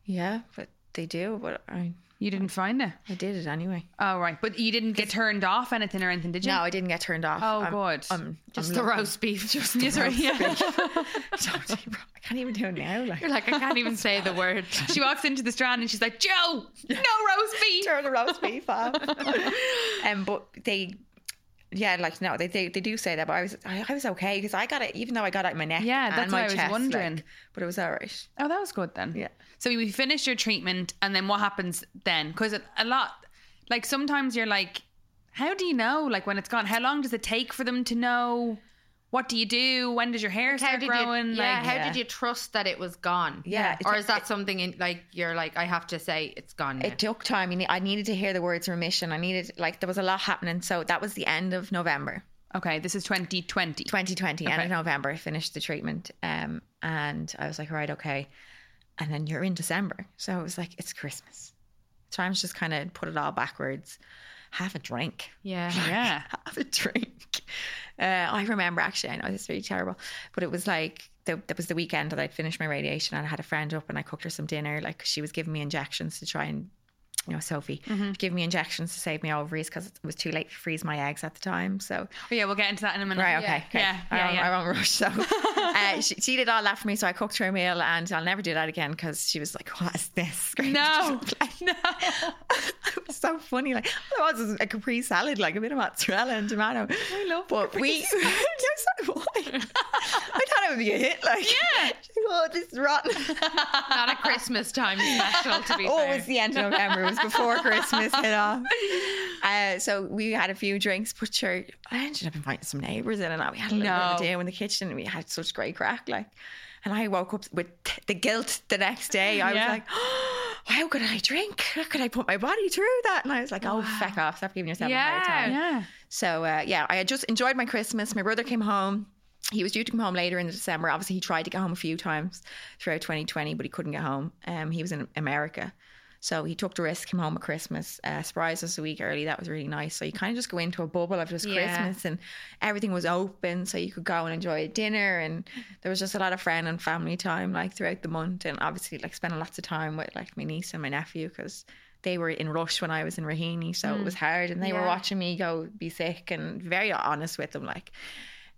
yeah, but they do. But I, You didn't find it? I did it anyway. Oh, right. But you didn't get turned off anything or anything, did you? No, I didn't get turned off. Oh, I'm, good. I'm, Just I'm the roast beef. Just Yes, right, yeah. I can't even do it now. Like, You're like, I can't even say the word. She walks into the strand and she's like, Joe, no roast beef. turn the roast beef off. um, but they, yeah, like no, they they, they do say that. But I was I, I was okay because I got it, even though I got in my neck. Yeah, and that's my what I was chest, wondering. like, but it was all right. Oh, that was good then. Yeah. So we finished your treatment and then what happens then? Because a lot, like sometimes you're like, how do you know like when it's gone? How long does it take for them to know? What do you do? When does your hair How start growing? you? Yeah, like, how yeah. did you trust that it was gone? Yeah, or is that something in, like you're like I have to say it's gone? Now. It took time. I needed to hear the words remission. I needed like there was a lot happening. So that was the end of November. okay, this is 2020. 2020, end of November, I finished the treatment. Um, and I was like, right, okay. And then you're in December. So I was like, it's Christmas. Times just kind of put it all backwards. Have a drink. yeah. Yeah. Have a drink. Uh, I remember actually, I know this is really terrible, but it was like, the, that was the weekend that I'd finished my radiation and I had a friend up and I cooked her some dinner. Like she was giving me injections to try and, you know, Sophie, give me injections to save me ovaries because it was too late to freeze my eggs at the time. So Oh, yeah, we'll get into that in a minute. Right, okay. okay. Yeah, I, yeah, won't, yeah. I won't rush. So uh, she, she did all that for me. So I cooked her a meal and I'll never do that again because she was like, what is this? No, no. it was so funny. Like, it was a Capri salad, like a bit of mozzarella and tomato. I love But we, yes, I. I thought it would be a hit. Like, Yeah. Oh, this is rotten. Not a Christmas time special to be Oh, fair. it was the end of November. Was before Christmas hit off. Uh, so we had a few drinks, but sure, I ended up inviting some neighbours in and. We had a little bit of a day in the kitchen and we had such great crack. Like, and I woke up with the guilt the next day. I Yeah. was like, oh, how could I drink? How could I put my body through that? And I was like, oh, feck off. Stop giving yourself a hard Yeah. time. Yeah. So uh, yeah, I had just enjoyed my Christmas. My brother came home. He was due to come home later in December. Obviously, he tried to get home a few times throughout 2020, but he couldn't get home. Um, he was in America, so he took the risk, came home at Christmas, uh, surprised us a week early. That was really nice. So you kind of just go into a bubble of just Yeah. Christmas, and everything was open, so you could go and enjoy a dinner, and there was just a lot of friend and family time like throughout the month, and obviously like spending lots of time with like my niece and my nephew because they were in rush when I was in Raheny, so it was hard, and they were watching me go be sick, and very honest with them, like.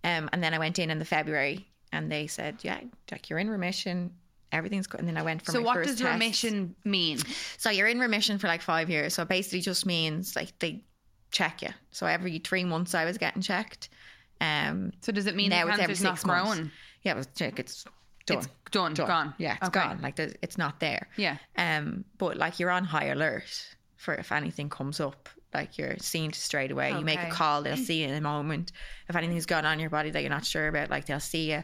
Um, and then I went in in the February, and they said, "Yeah, like you're in remission, everything's good." And then I went for So my what does test. remission mean? So you're in remission for like five years. So it basically just means like they check you. So every three months I was getting checked. Um, So does it mean now the it's every not six months. growing? Yeah, it was. It's done. It's done, gone. Yeah, it's Okay. gone. Like it's not there. Yeah. Um, but like you're on high alert for if anything comes up. Like you're seen straight away. You make a call, they'll see you in a moment. If anything's gone on in your body that you're not sure about, like they'll see you.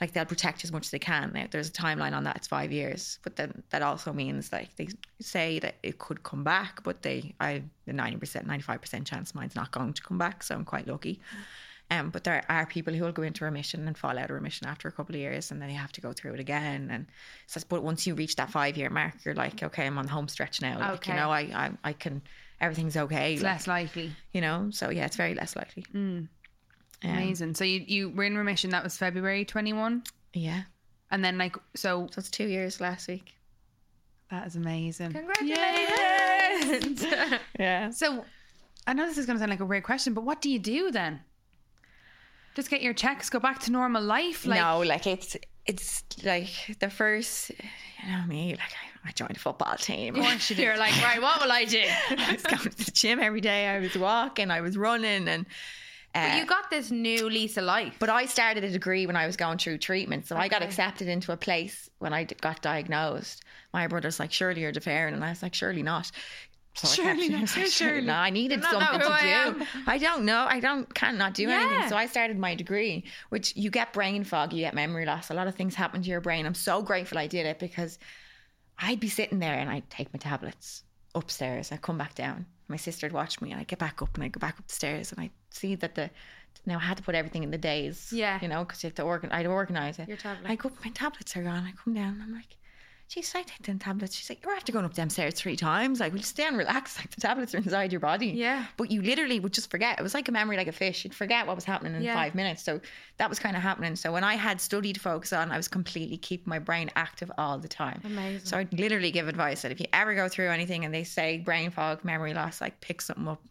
Like they'll protect you as much as they can. Now, there's a timeline on that. It's five years, but then that also means like they say that it could come back, but they I the ninety percent, ninety five percent chance mine's not going to come back. So I'm quite lucky. Um, but there are people who will go into remission and fall out of remission after a couple of years, and then they have to go through it again. And so, but once you reach that five year mark, you're like, okay, I'm on the home stretch now. Like, Okay. you know, I, I, I can, everything's okay. It's like, less likely. you know, so yeah, it's very less likely. Um, Amazing. So you, you were in remission. That was February 21. yeah. And then like, so So it's two years last week. that is amazing. Congratulations. Yeah. So I know this is going to sound like a weird question, but what do you do then? Just get your checks, go back to normal life. Like, no, like it's it's like the first, you know me, like I, I joined a football team. You. You're like, right, what will I do? I was going to the gym every day. I was walking. I was running, and uh, But you got this new lease of life. But I started a degree when I was going through treatment. So I got accepted into a place when I d- got diagnosed. My brother's like, surely you're deferring. And I was like, surely not. So I Surely kept- not. I like, Surely. no, I needed something to I do. I don't know. I don't can't not do anything. So I started my degree, which you get brain fog, you get memory loss. A lot of things happen to your brain. I'm so grateful I did it because I'd be sitting there and I'd take my tablets upstairs. I'd come back down. My sister would watch me and I'd get back up and I'd go back up the stairs and I'd see that the now I had to put everything in the days. Yeah. You know, because you have to organ I'd organise it. Your tablet. I go my tablets are gone. I come down and I'm like, geez, I take them tablets. She's like, you're after going up them stairs three times. Like, we'll just stay and relax? Like the tablets are inside your body. Yeah. But you literally would just forget. It was like a memory like a fish. You'd forget what was happening in Yeah. five minutes. So that was kind of happening. So when I had study to focus on, I was completely keeping my brain active all the time. Amazing. So I'd literally give advice that if you ever go through anything and they say brain fog, memory loss, like pick something up.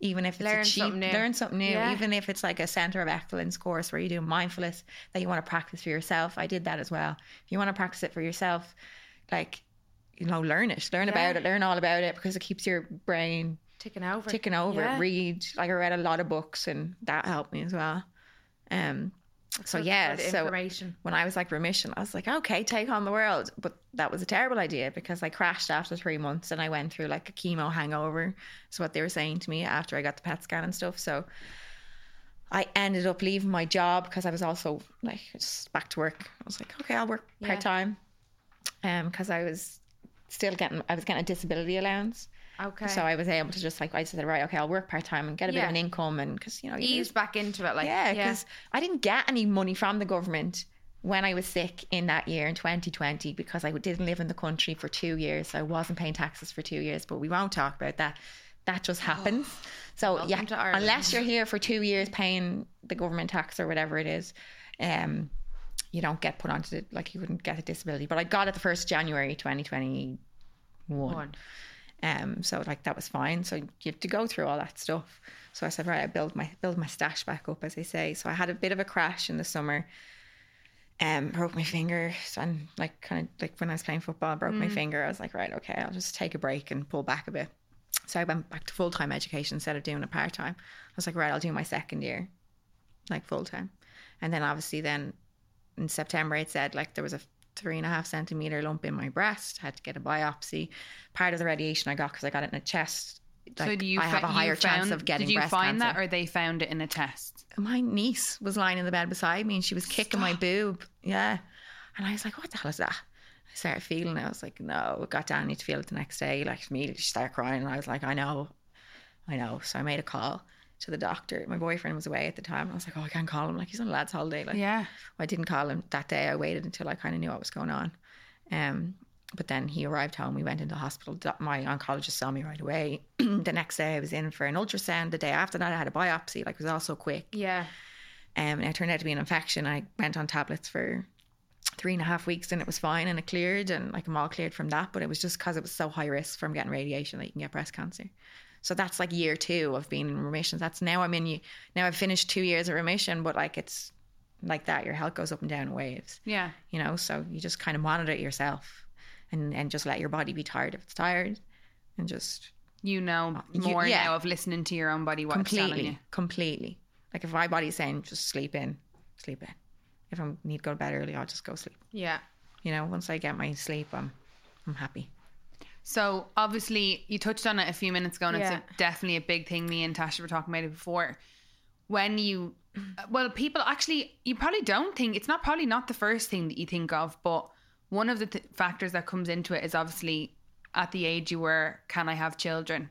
Even if it's Learn a cheap, something new. learn something new. Yeah. Even if it's like a center of excellence course where you do mindfulness that you want to practice for yourself. I did that as well. If you want to practice it for yourself, like you know, learn it, learn Yeah. about it, learn all about it because it keeps your brain Ticking over. ticking over. Yeah. Read like I read a lot of books and that helped me as well. Um, so yeah, so information. when I was like remission, I was like, okay, take on the world. But that was a terrible idea because I crashed after three months and I went through like a chemo hangover. Is what they were saying to me after I got the PET scan and stuff. So I ended up leaving my job because I was also like just back to work. I was like, okay, I'll work Yeah. part time. Um, because I was still getting, I was getting a disability allowance. Okay. So I was able to just like I said, right, okay, I'll work part time and get a bit of an income, and because you know, ease back into it, like yeah, because I didn't get any money from the government when I was sick in that year in 2020 because I didn't live in the country for two years. So I wasn't paying taxes for two years, but we won't talk about that. That just happens. so yeah, unless you're here for two years paying the government tax or whatever it is, um, you don't get put onto the like you wouldn't get a disability. But I got it the first January 2021. One. Um, so like that was fine. So you have to go through all that stuff. So I said, right, I build my build my stash back up, as they say. So I had a bit of a crash in the summer. Um, broke my finger and like kind of like when I was playing football, I broke my finger. I was like, right, okay, I'll just take a break and pull back a bit. So I went back to full time education instead of doing a part time. I was like, right, I'll do my second year, like full time, and then obviously then in September it said like there was a three and a half centimeter lump in my breast. Had to get a biopsy. Part of the radiation I got because I got it in a chest. Like, so do you I have a higher chance of getting Did you breast find cancer. that, or they found it in a test? my niece was lying in the bed beside me and she was kicking my boob. Yeah, and I was like, "What the hell is that?" I started feeling it. I was like, "No." Got down. Need to feel it the next day. Like immediately she started crying, and I was like, "I know, I know." So I made a call to the doctor. My boyfriend was away at the time. I was like, "Oh, I can't call him. Like he's on a lad's holiday." Like Yeah. I didn't call him that day. I waited until I kind of knew what was going on. Um, but then he arrived home. We went into the hospital. My oncologist saw me right away. the next day, I was in for an ultrasound. The day after that, I had a biopsy. Like it was all so quick. Yeah. Um, and it turned out to be an infection. I went on tablets for three and a half weeks, and it was fine, and it cleared, and like I'm all cleared from that. But it was just because it was so high risk from getting radiation that you can get breast cancer. So that's like year two of being in remission. That's now I'm in. You now I've finished two years of remission, but like it's like that. Your health goes up and down in waves Yeah. you know so you just kind of monitor it yourself and and just let your body be tired if it's tired and just You know uh, you- more yeah. now of listening to your own body what it's telling completely you. completely like if my body's saying just sleep in sleep in if i need to go to bed early i'll just go sleep Yeah. you know once i get my sleep i'm i'm happy So obviously you touched on it a few minutes ago, and Yeah. it's a, definitely a big thing. Me and Tasha were talking about it before. When you, well, people actually, you probably don't think it's not probably not the first thing that you think of, but one of the th- factors that comes into it is obviously at the age you were, can I have children?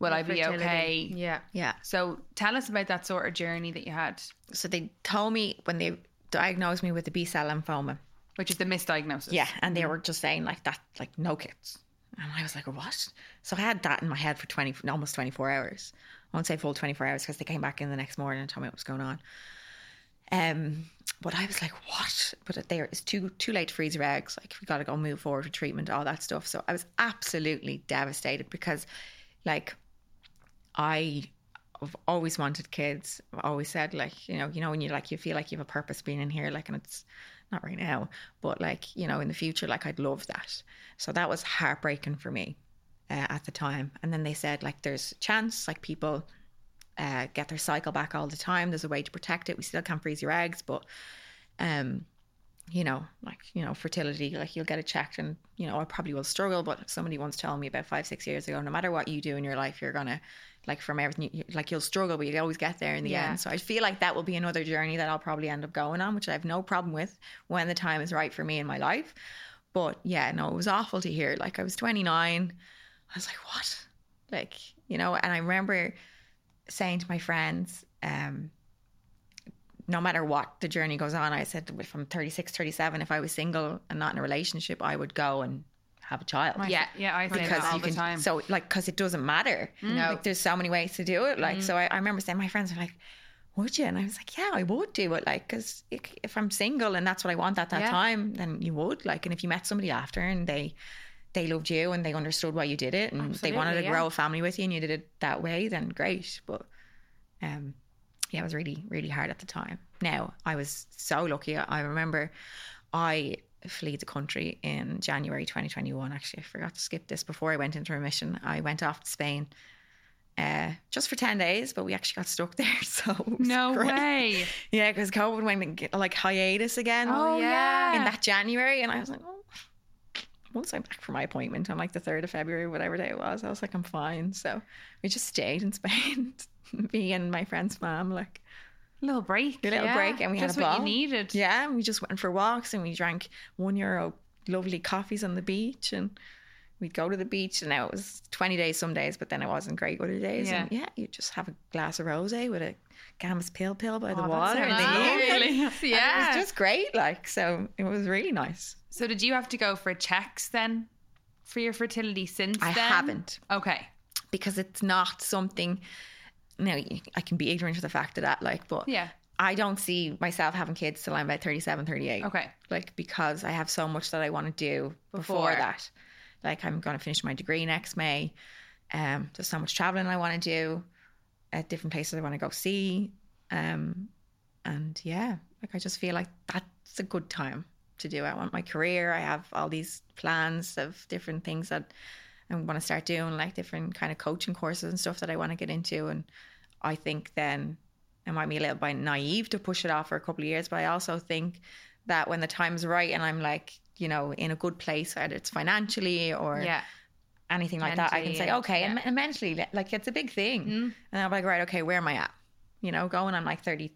Will I be Fertility. okay? Yeah. yeah So tell us about that sort of journey that you had, so they told me when they diagnosed me with the b-cell lymphoma which is the misdiagnosis. Yeah, and they mm-hmm. were just saying like that, like no kids. And I was like, what? So I had that in my head for twenty, almost twenty four hours. I won't say full twenty four hours because they came back in the next morning and told me what was going on. Um, but I was like, what? But they it's too too late to freeze your eggs. Like we got to go move forward with treatment, all that stuff. So I was absolutely devastated because, like, I I've always wanted kids. I've always said like, you know, you know, when you like you feel like you have a purpose being in here, like and it's not right now, but like, you know, in the future, like I'd love that. So that was heartbreaking for me uh, at the time. And then they said like there's a chance, like people uh, get their cycle back all the time. There's a way to protect it. We still can't freeze your eggs, but um, you know, like, you know, fertility, like you'll get it checked and, you know, I probably will struggle, but somebody once told me about five, six years ago, no matter what you do in your life, you're going to, like, from everything, you, like, you'll struggle, but you always get there in the Yeah. end. So I feel like that will be another journey that I'll probably end up going on, which I have no problem with when the time is right for me in my life. But yeah, no, it was awful to hear. Like, I was 29. I was like, what? Like, you know, and I remember saying to my friends, um, no matter what the journey goes on, I said if I'm 36, 37, if I was single and not in a relationship, I would go and have a child. Yeah. Yeah, I say Because that all you the can, time. so like, because it doesn't matter. No. Like, there's so many ways to do it. Like, so I, I remember saying, my friends were like, "Would you?" And I was like, "Yeah, I would do it." Like, because if I'm single and that's what I want at that Yeah. time, then you would. Like, and if you met somebody after and they they loved you and they understood why you did it and they wanted to yeah. grow a family with you and you did it that way, then great. But um, yeah, it was really, really hard at the time. Now, I was so lucky. I remember I fled the country in January 2021. Actually, I forgot to skip this before I went into remission. I went off to Spain uh, just for 10 days, but we actually got stuck there. So no great. way. Yeah, because COVID went like hiatus again Oh, yeah. in that January. And I was like, oh, once I'm back for my appointment on like the 3rd of February, whatever day it was, I was like, I'm fine. So we just stayed in Spain, me and my friend's mom, like little break. a little Yeah, break. And we Just had a what ball. you needed. Yeah, and we just went for walks and we drank one euro lovely coffees on the beach and we'd go to the beach and now it was 20 days some days but then it wasn't great other days and yeah you just have a glass of rosé with a gambas pil pil by the Oh, that water the lovely. evening Yeah. it was just great like so it was really nice So did you have to go for checks then for your fertility since I then? haven't Okay. because it's not something now I can be ignorant of the fact of that like but Yeah. I don't see myself having kids till I'm about 37 38 Okay. like because I have so much that I want to do before, Before. that. Like I'm going to finish my degree next May. Um, there's so much traveling I want to do at different places I want to go see. Um, and yeah, like I just feel like that's a good time to do. it. I want my career. I have all these plans of different things that I want to start doing, like different kind of coaching courses and stuff that I want to get into. And I think then it might be a little bit naive to push it off for a couple of years, but I also think that when the time's right and I'm like, you know, in a good place, whether it's financially or yeah. anything like that, I can say, okay, yeah. and, and mentally, like it's a big thing. Mm. And I'm like, right, okay, where am I at? You know, going, I'm like 30,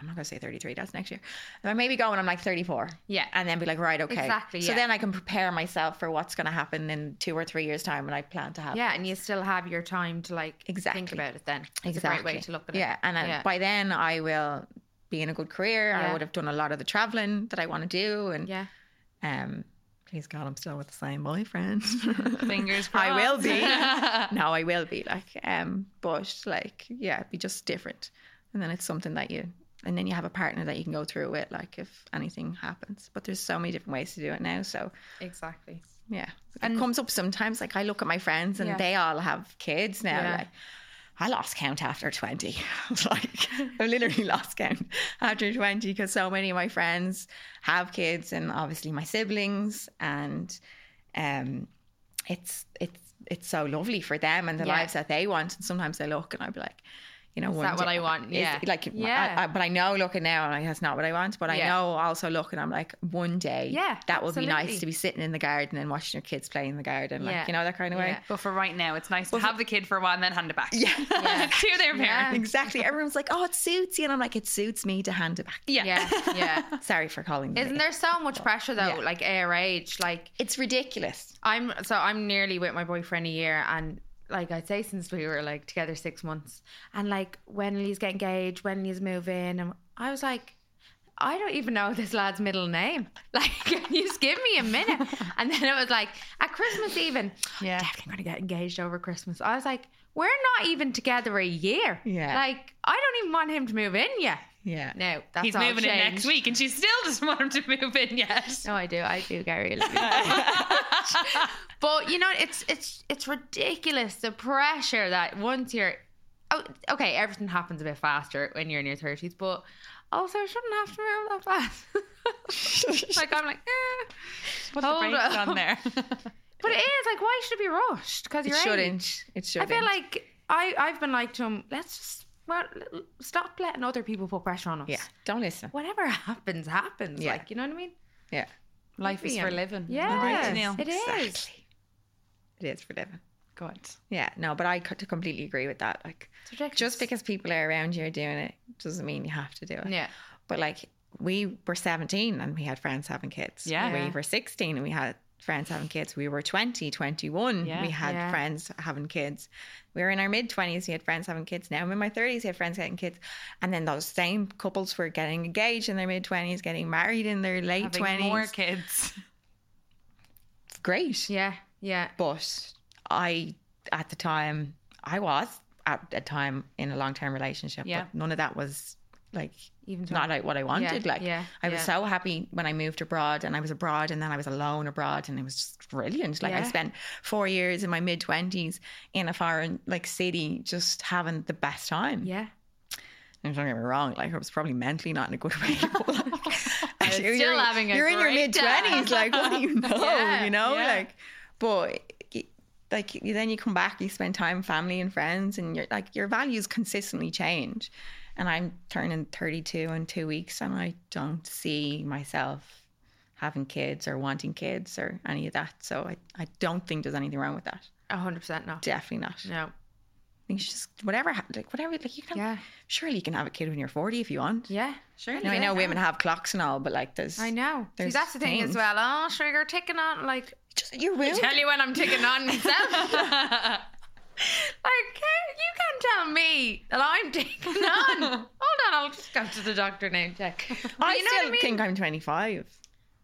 I'm not going to say 33, that's next year. I maybe going, I'm like 34. Yeah. And then be like, right, okay. Exactly, So yeah. then I can prepare myself for what's going to happen in two or three years' time when I plan to have. Yeah, and you still have your time to like Exactly. think about it then. It's a great way to look at it. Yeah, and then Yeah. by then I will be in a good career. I would have done a lot of the traveling that I want to do, and Yeah. um, please God, I'm still with the same boyfriend. Fingers crossed. I will be. no, I will be like, um, but like, yeah, it'd be just different, and then it's something that you. And then you have a partner that you can go through with, like if anything happens. But there's so many different ways to do it now. So Exactly. yeah, And- it comes up sometimes. Like I look at my friends and Yeah. they all have kids now. Yeah. Like I lost count after twenty. I was like, I literally lost count after twenty because so many of my friends have kids, and obviously my siblings, and um, it's it's it's so lovely for them and the Yeah. lives that they want. And sometimes I look and I'll be like. You know, Is that what day- I want? is- Yeah. like, Yeah. I, I, but I know looking now, I'm like, that's not what I want. But I Yeah. know also looking, I'm like, one day, Yeah, that would be nice to be sitting in the garden and watching your kids play in the garden, like Yeah. you know that kind of way. Yeah. But for right now, it's nice to have the kid for a while and then hand it back. Yeah. to their Yeah. parents. exactly. Everyone's like, "Oh, it suits you," and I'm like, "It suits me to hand it back." Yeah. Yeah. Yeah. Sorry for calling. them Isn't it. there so much pressure though, Yeah. like our age? Like It's ridiculous. I'm so I'm nearly with my boyfriend a year and like I'd say since we were like together six months. And like when he's get engaged, when he's move in and I was like I don't even know this lad's middle name. Like, can you just give me a minute? And then it was like at Christmas even, Yeah. definitely gonna get engaged over Christmas. I was like, we're not even together a year. Yeah. Like, I don't even want him to move in yet. Yeah. No, that's He's all moving in next week and she still doesn't want him to move in yet. No, I do. I do, Gary. I love you. but you know, it's it's it's ridiculous the pressure that once you're oh, okay, everything happens a bit faster when you're in your thirties, but also it shouldn't have to move that fast. like I'm like, eh. Put the brakes on there. but it is like, why should it be rushed? Because you're shouldn't. It shouldn't. I feel like I I've been like to him. Let's just well, stop letting other people put pressure on us. yeah, don't listen. Whatever happens, happens. Yeah. Like you know what I mean? Yeah, Life is for living. Yeah, Right, Neil? it is. Exactly. it is for living. Good. Yeah, no, but I could completely agree with that. Like, just because people are around you doing it doesn't mean you have to do it. yeah, But like, we were 17 and we had friends having kids. Yeah. We were 16 and we had friends having kids. We were 20, 21. Yeah. We had Yeah. friends having kids. We were in our mid 20s. We had friends having kids. Now I'm in my 30s. We had friends having kids. And then those same couples were getting engaged in their mid 20s, getting married in their late Having 20s. more kids. Great. yeah, yeah. But I, at the time, I was at a time in a long term relationship. Yeah. But none of that was like Even not like what I wanted. Yeah, like yeah, I was yeah. so happy when I moved abroad and I was abroad and then I was alone abroad and it was just brilliant. Like I spent four years in my mid twenties in a foreign like city just having the best time. yeah. And don't get me wrong, like I was probably mentally not in a good way. like, still you're, having a you're in your mid twenties, like what do you know? You know, like but like you- then you come back, you spend time with family and friends, and you're like your values consistently change. And I'm turning 32 in two weeks, and I don't see myself having kids or wanting kids or any of that. So I, I don't think there's anything wrong with that. A hundred percent no. Definitely not. No. I think it's just whatever, like whatever, like you can. Yeah. Surely you can have a kid when you're 40 if you want. Yeah. Sure. Now, I know women have clocks and all, but like there's, I know. See, There's that's the thing things. as well. Oh, sure, you're ticking on. Like, just you will. tell you when I'm ticking on myself. like, you can't tell me that I'm taking on. Hold on, I'll just go to the doctor now and check. But I you know still I mean? think I'm 25.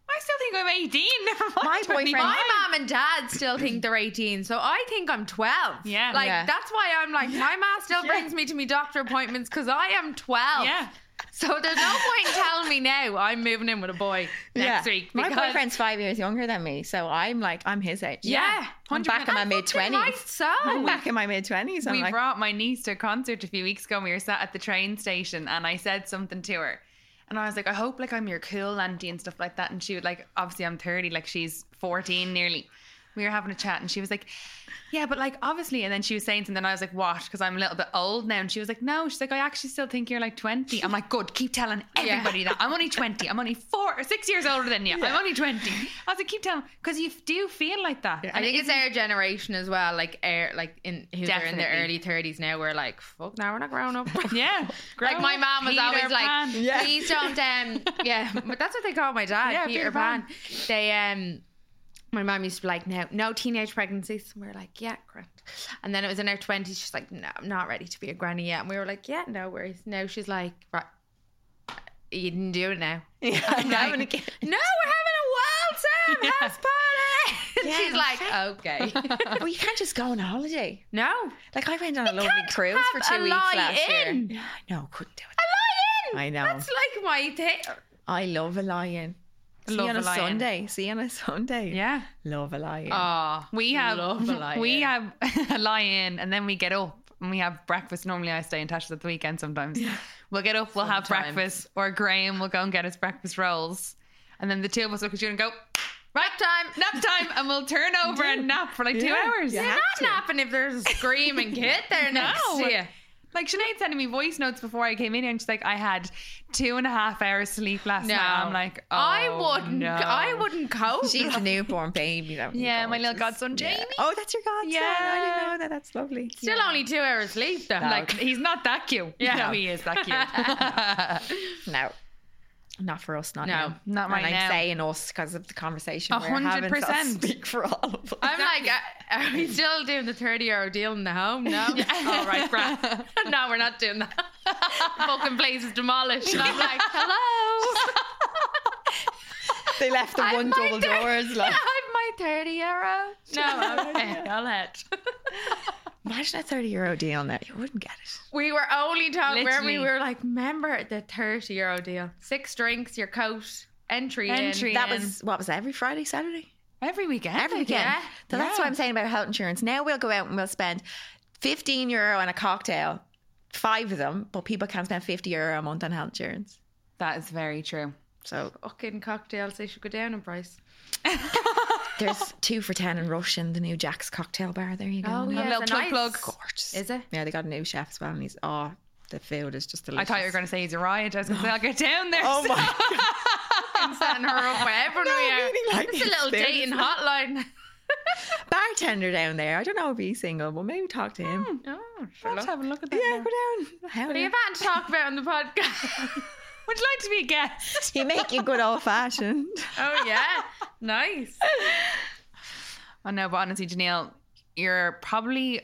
I still think I'm 18. Never mind. My boyfriend- My mom and dad still think they're 18, so I think I'm 12. Yeah. Like, Yeah. that's why I'm like, my mom still brings me to me doctor appointments because I am 12. Yeah. So there's no point in telling me now I'm moving in with a boy next Yeah. week. My boyfriend's five years younger than me, so I'm like, I'm his age. Yeah. I'm back in my mid twenties. so. I'm back in my mid 20s. We like, brought my niece to a concert a few weeks ago and we were sat at the train station and I said something to her. And I was like, I hope like I'm your cool auntie and stuff like that. And she would like, obviously I'm 30, like she's 14 nearly. We were having a chat and she was like, yeah, but like obviously. And then she was saying something. I was like, what? Because I'm a little bit old now. And she was like, no. She's like, I actually still think you're like 20. I'm like, good. Keep telling everybody that. I'm only 20. I'm only four or six years older than you. I'm only 20. I was like, keep telling because you do feel like that. I think it's our generation as well, like air, like in who are in their early thirties now. We're like, fuck, now we're not grown up. Yeah. like my mom was Peter always like, Pan. Yeah. please don't. Um, yeah, but that's what they call my dad, Yeah, Peter, Peter Pan. Pan. They um. My mom used to be like, no, no teenage pregnancies. And we were like, yeah, correct. And then it was in her 20s. She's like, no, I'm not ready to be a granny yet. And we were like, yeah, no worries. Now she's like, right, you didn't do it now. yeah, I'm having a kid. No, we're having a wild time Yeah. house party. And Yeah, she's like, okay. Well, you can't just go on a holiday. no. Like I went on a lovely cruise for two weeks lie last in. year. No, couldn't do it. A lion. I know. That's like my thing. I love a lion. See you on a a, lion. Sunday. See you on a Sunday. Yeah. Love a lion. Oh, We have love a lion. we have a lie in and then we get up and we have breakfast. Normally I stay in touch at the weekend sometimes. We'll get up, we'll have breakfast, or Graham will go and get his breakfast rolls. And then the two of us look at you and go, Right time. nap time, and we'll turn over and nap for like two hours. Yeah. You're have not to. napping if there's a screaming kid there next No. to you. Like Sinead sending me voice notes before I came in here and she's like, I had two and a half hours sleep last No, night. I'm like, oh, I wouldn't. no. I wouldn't cope. She's a newborn baby. That would be Yeah, my little godson Jamie. Oh, that's your godson. Yeah. I didn't know that. That's lovely. Still only two hours sleep though. Like he's not that cute. Yeah. no, he is that cute. No. Not for us, not No, now. not right and now. I'm saying us because of the conversation A. I'll 100%. speak for all of us. I'm like, uh, are we still doing the 30 euro deal in the home? No. All right, grand. no, we're not doing that. Fucking place is demolished. And I'm like, hello. They left the I have one double thir- doors. Like, I have my 30 euro. No, okay, I'll let. imagine a 30 euro deal now. You wouldn't get it. We were only talking where we were like, remember the 30 euro deal? Six drinks, your coat, entry, Entry. in. That And- was, what was that, every Friday, Saturday? Every weekend. Every weekend. Yeah. So that's Yeah. what I'm saying about health insurance. Now we'll go out and we'll spend 15 euro on a cocktail five of them, but people can't spend 50 euro a month on health insurance. That is very true. So Fucking cocktails, they should go down in price. there's two for 10 in Rush in the new Jack's cocktail bar. There you go. Oh, now. yeah. little plug nice. plug. Gorgeous. Is it? Yeah, they got a new chef as well. And he's, oh, the food is just delicious. I thought you were going to say he's a riot. I was going to say, I'll get down there. Oh my I'm setting her up with everyone No, we are. really like it's a little dating hotline. bartender down there. I don't know if he's single, but maybe talk to him. Hmm. Oh, sure. Let's look. have a look at that. Yeah, now. go down. Hell What do you yeah. have to talk about on the podcast? Would you like to be a guest? He make you good old fashioned. oh yeah, nice. Oh no, but honestly, Geniele, you're probably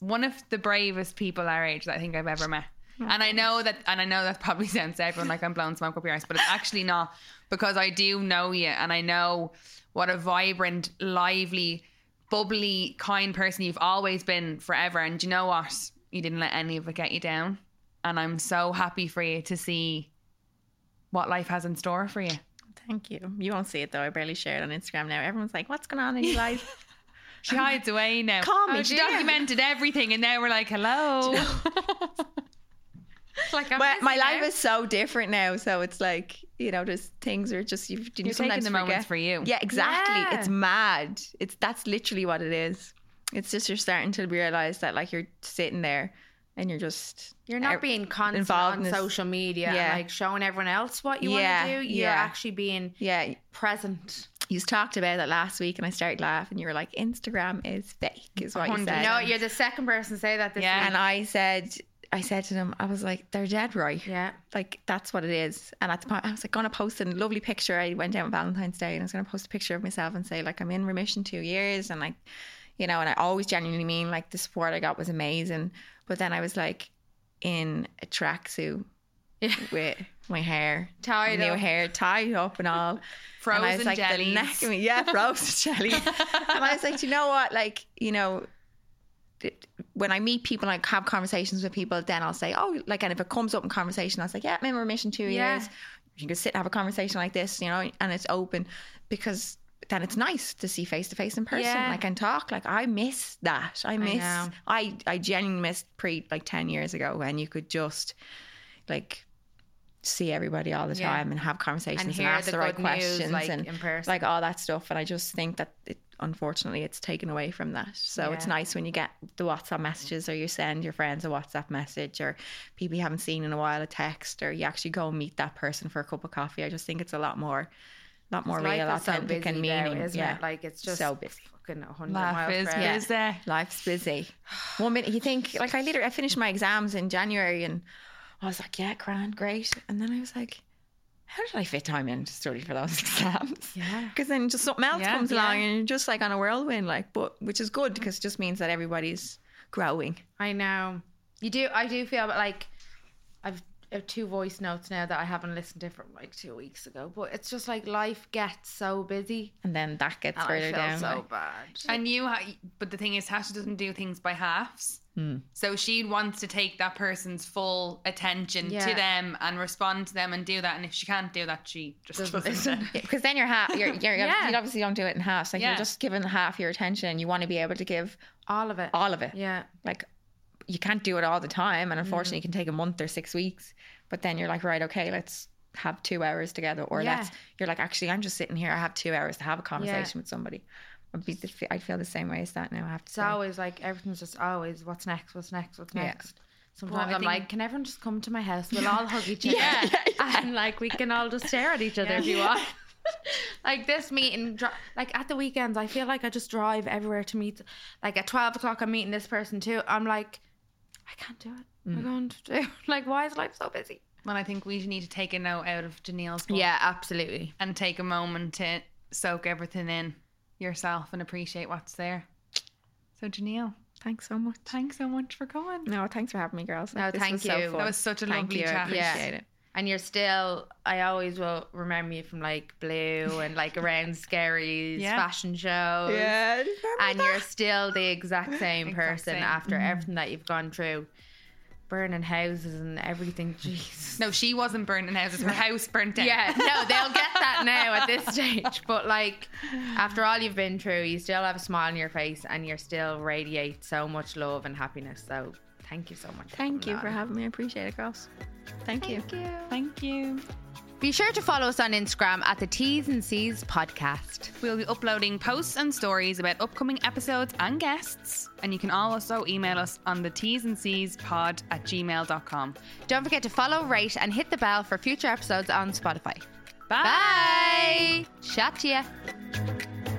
one of the bravest people our age that I think I've ever met. Oh, and I know that, and I know that probably sounds to everyone like I'm blowing smoke up your ass, but it's actually not because I do know you, and I know what a vibrant, lively, bubbly, kind person you've always been forever. And you know what? You didn't let any of it get you down, and I'm so happy for you to see what life has in store for you. Thank you. You won't see it though. I barely share it on Instagram now. Everyone's like, "What's going on in your life?" She hides away now. Call me, oh, she do you? documented everything, and now we're like, hello. Like I'm But my life now. is so different now. So it's like you know, just things are just you. you You're sometimes taking the forget. moments for you. Yeah, exactly. Yeah. It's mad. It's that's literally what it is. It's just you're starting to realize that like you're sitting there and you're just You're not out- being constant involved on in social media Yeah. like showing everyone else what you Yeah, want to do. You're yeah. actually being yeah. present. You talked about it last week, and I started laughing. You were like, "Instagram is fake," is what you hundred said. No, you're the second person to say that this Yeah. week. and I said, I said to them, I was like, "They're dead right." Yeah. like that's what it is. And at the point, I was like, gonna post a lovely picture. I went out on Valentine's Day and I was gonna post a picture of myself and say like I'm in remission two years and like, you know, and I always genuinely mean like the support I got was amazing. But then I was like in a tracksuit with my hair Tied new up. hair tied up and all. Frozen and I was like jellies. the neck of me, yeah, frozen jelly. and I was like, "Do you know what? Like, you know, when I meet people, I have conversations with people, then I'll say, oh, like, and if it comes up in conversation, I'll say, yeah, I'm in remission two Yeah. years. You can sit and have a conversation like this, you know, and it's open because then it's nice to see face to face in person, Yeah. like and talk. Like I miss that. I miss. know. I I genuinely missed pre like ten years ago when you could just like see everybody all the Yeah. time and have conversations And and, ask the the, right good news, questions like, and like all that stuff. And I just think that it, unfortunately it's taken away from that. So it's nice when you get the WhatsApp messages or you send your friends a WhatsApp message or people you haven't seen in a while a text or you actually go and meet that person for a cup of coffee. I just think it's a lot more, lot more Life real, is so authentic, busy and now, meaning. isn't yeah. it? Like it's just so busy. fucking 100 Life miles is per hour. busy. Life's busy. One minute you think like I literally I finished my exams in January and I was like, yeah, grand, great. And then I was like, how did I fit time in to study for those exams? Yeah. Because then just something else Yeah, comes yeah. along and you're just like on a whirlwind, like, but which is good because it just means that everybody's growing. I know. You do. I do feel like I've two voice notes now that I haven't listened to from like two weeks ago. But it's just like life gets so busy. And then that gets And I further feel down. so like- bad. And you, ha- but the thing is, Tasha doesn't do things by halves. Hmm. So she wants to take that person's full attention Yeah. to them and respond to them and do that. And if she can't do that, she just Doesn't doesn't. listen. Yeah, because then you're half. You're, you're Yeah. you obviously don't do it in half. Like Yeah. you're just giving half your attention, and you want to be able to give All of it. all of it. Yeah. like you can't do it all the time and Mm. unfortunately it can take a month or six weeks but then you're like right okay let's have two hours together or Yeah. let's you're like actually i'm just sitting here i have two hours to have a conversation with somebody I'd, be the, I'd feel the same way as that now i have to It's say always like everything's just always what's next, what's next, what's Yeah. next. Sometimes I I'm think- like, can everyone just come to my house? We'll all hug each other. Yeah, yeah, And like we can all just stare at each other if you want. like this meeting, like at the weekends, I feel like I just drive everywhere to meet. Like at 12 o'clock, I'm meeting this person too. I'm like, I can't do it. Mm. I'm going to do. Like, why is life so busy? Well, I think we need to take a note out of Geniele's book Yeah, absolutely. and take a moment to soak everything in yourself and appreciate what's there. So, Geniele, thanks so much thanks so much for coming. no thanks for having me girls No, This thank was so you. fun. That was such a Thank lovely you. I chat. appreciate Yeah. it And you're still, I always will remember you from like Blue and like around Skerries Yeah. fashion shows. yeah and you're still the exact same Exact person same. after mm-hmm. everything that you've gone through burning houses and everything Jeez. No, she wasn't burning houses. Her house burnt down. yeah no they'll get that now at this stage but like after all you've been through you still have a smile on your face and you're still radiate so much love and happiness so Thank you so much. Thank coming you for on. having me. I appreciate it, girls. Thank, you. Thank you. Thank you. Be sure to follow us on Instagram at the T's and C's podcast. We'll be uploading posts and stories about upcoming episodes and guests. And you can also email us on the T's and C's pod at gmail.com. Don't forget to follow, rate, and hit the bell for future episodes on Spotify. Bye. Bye. Chat to you.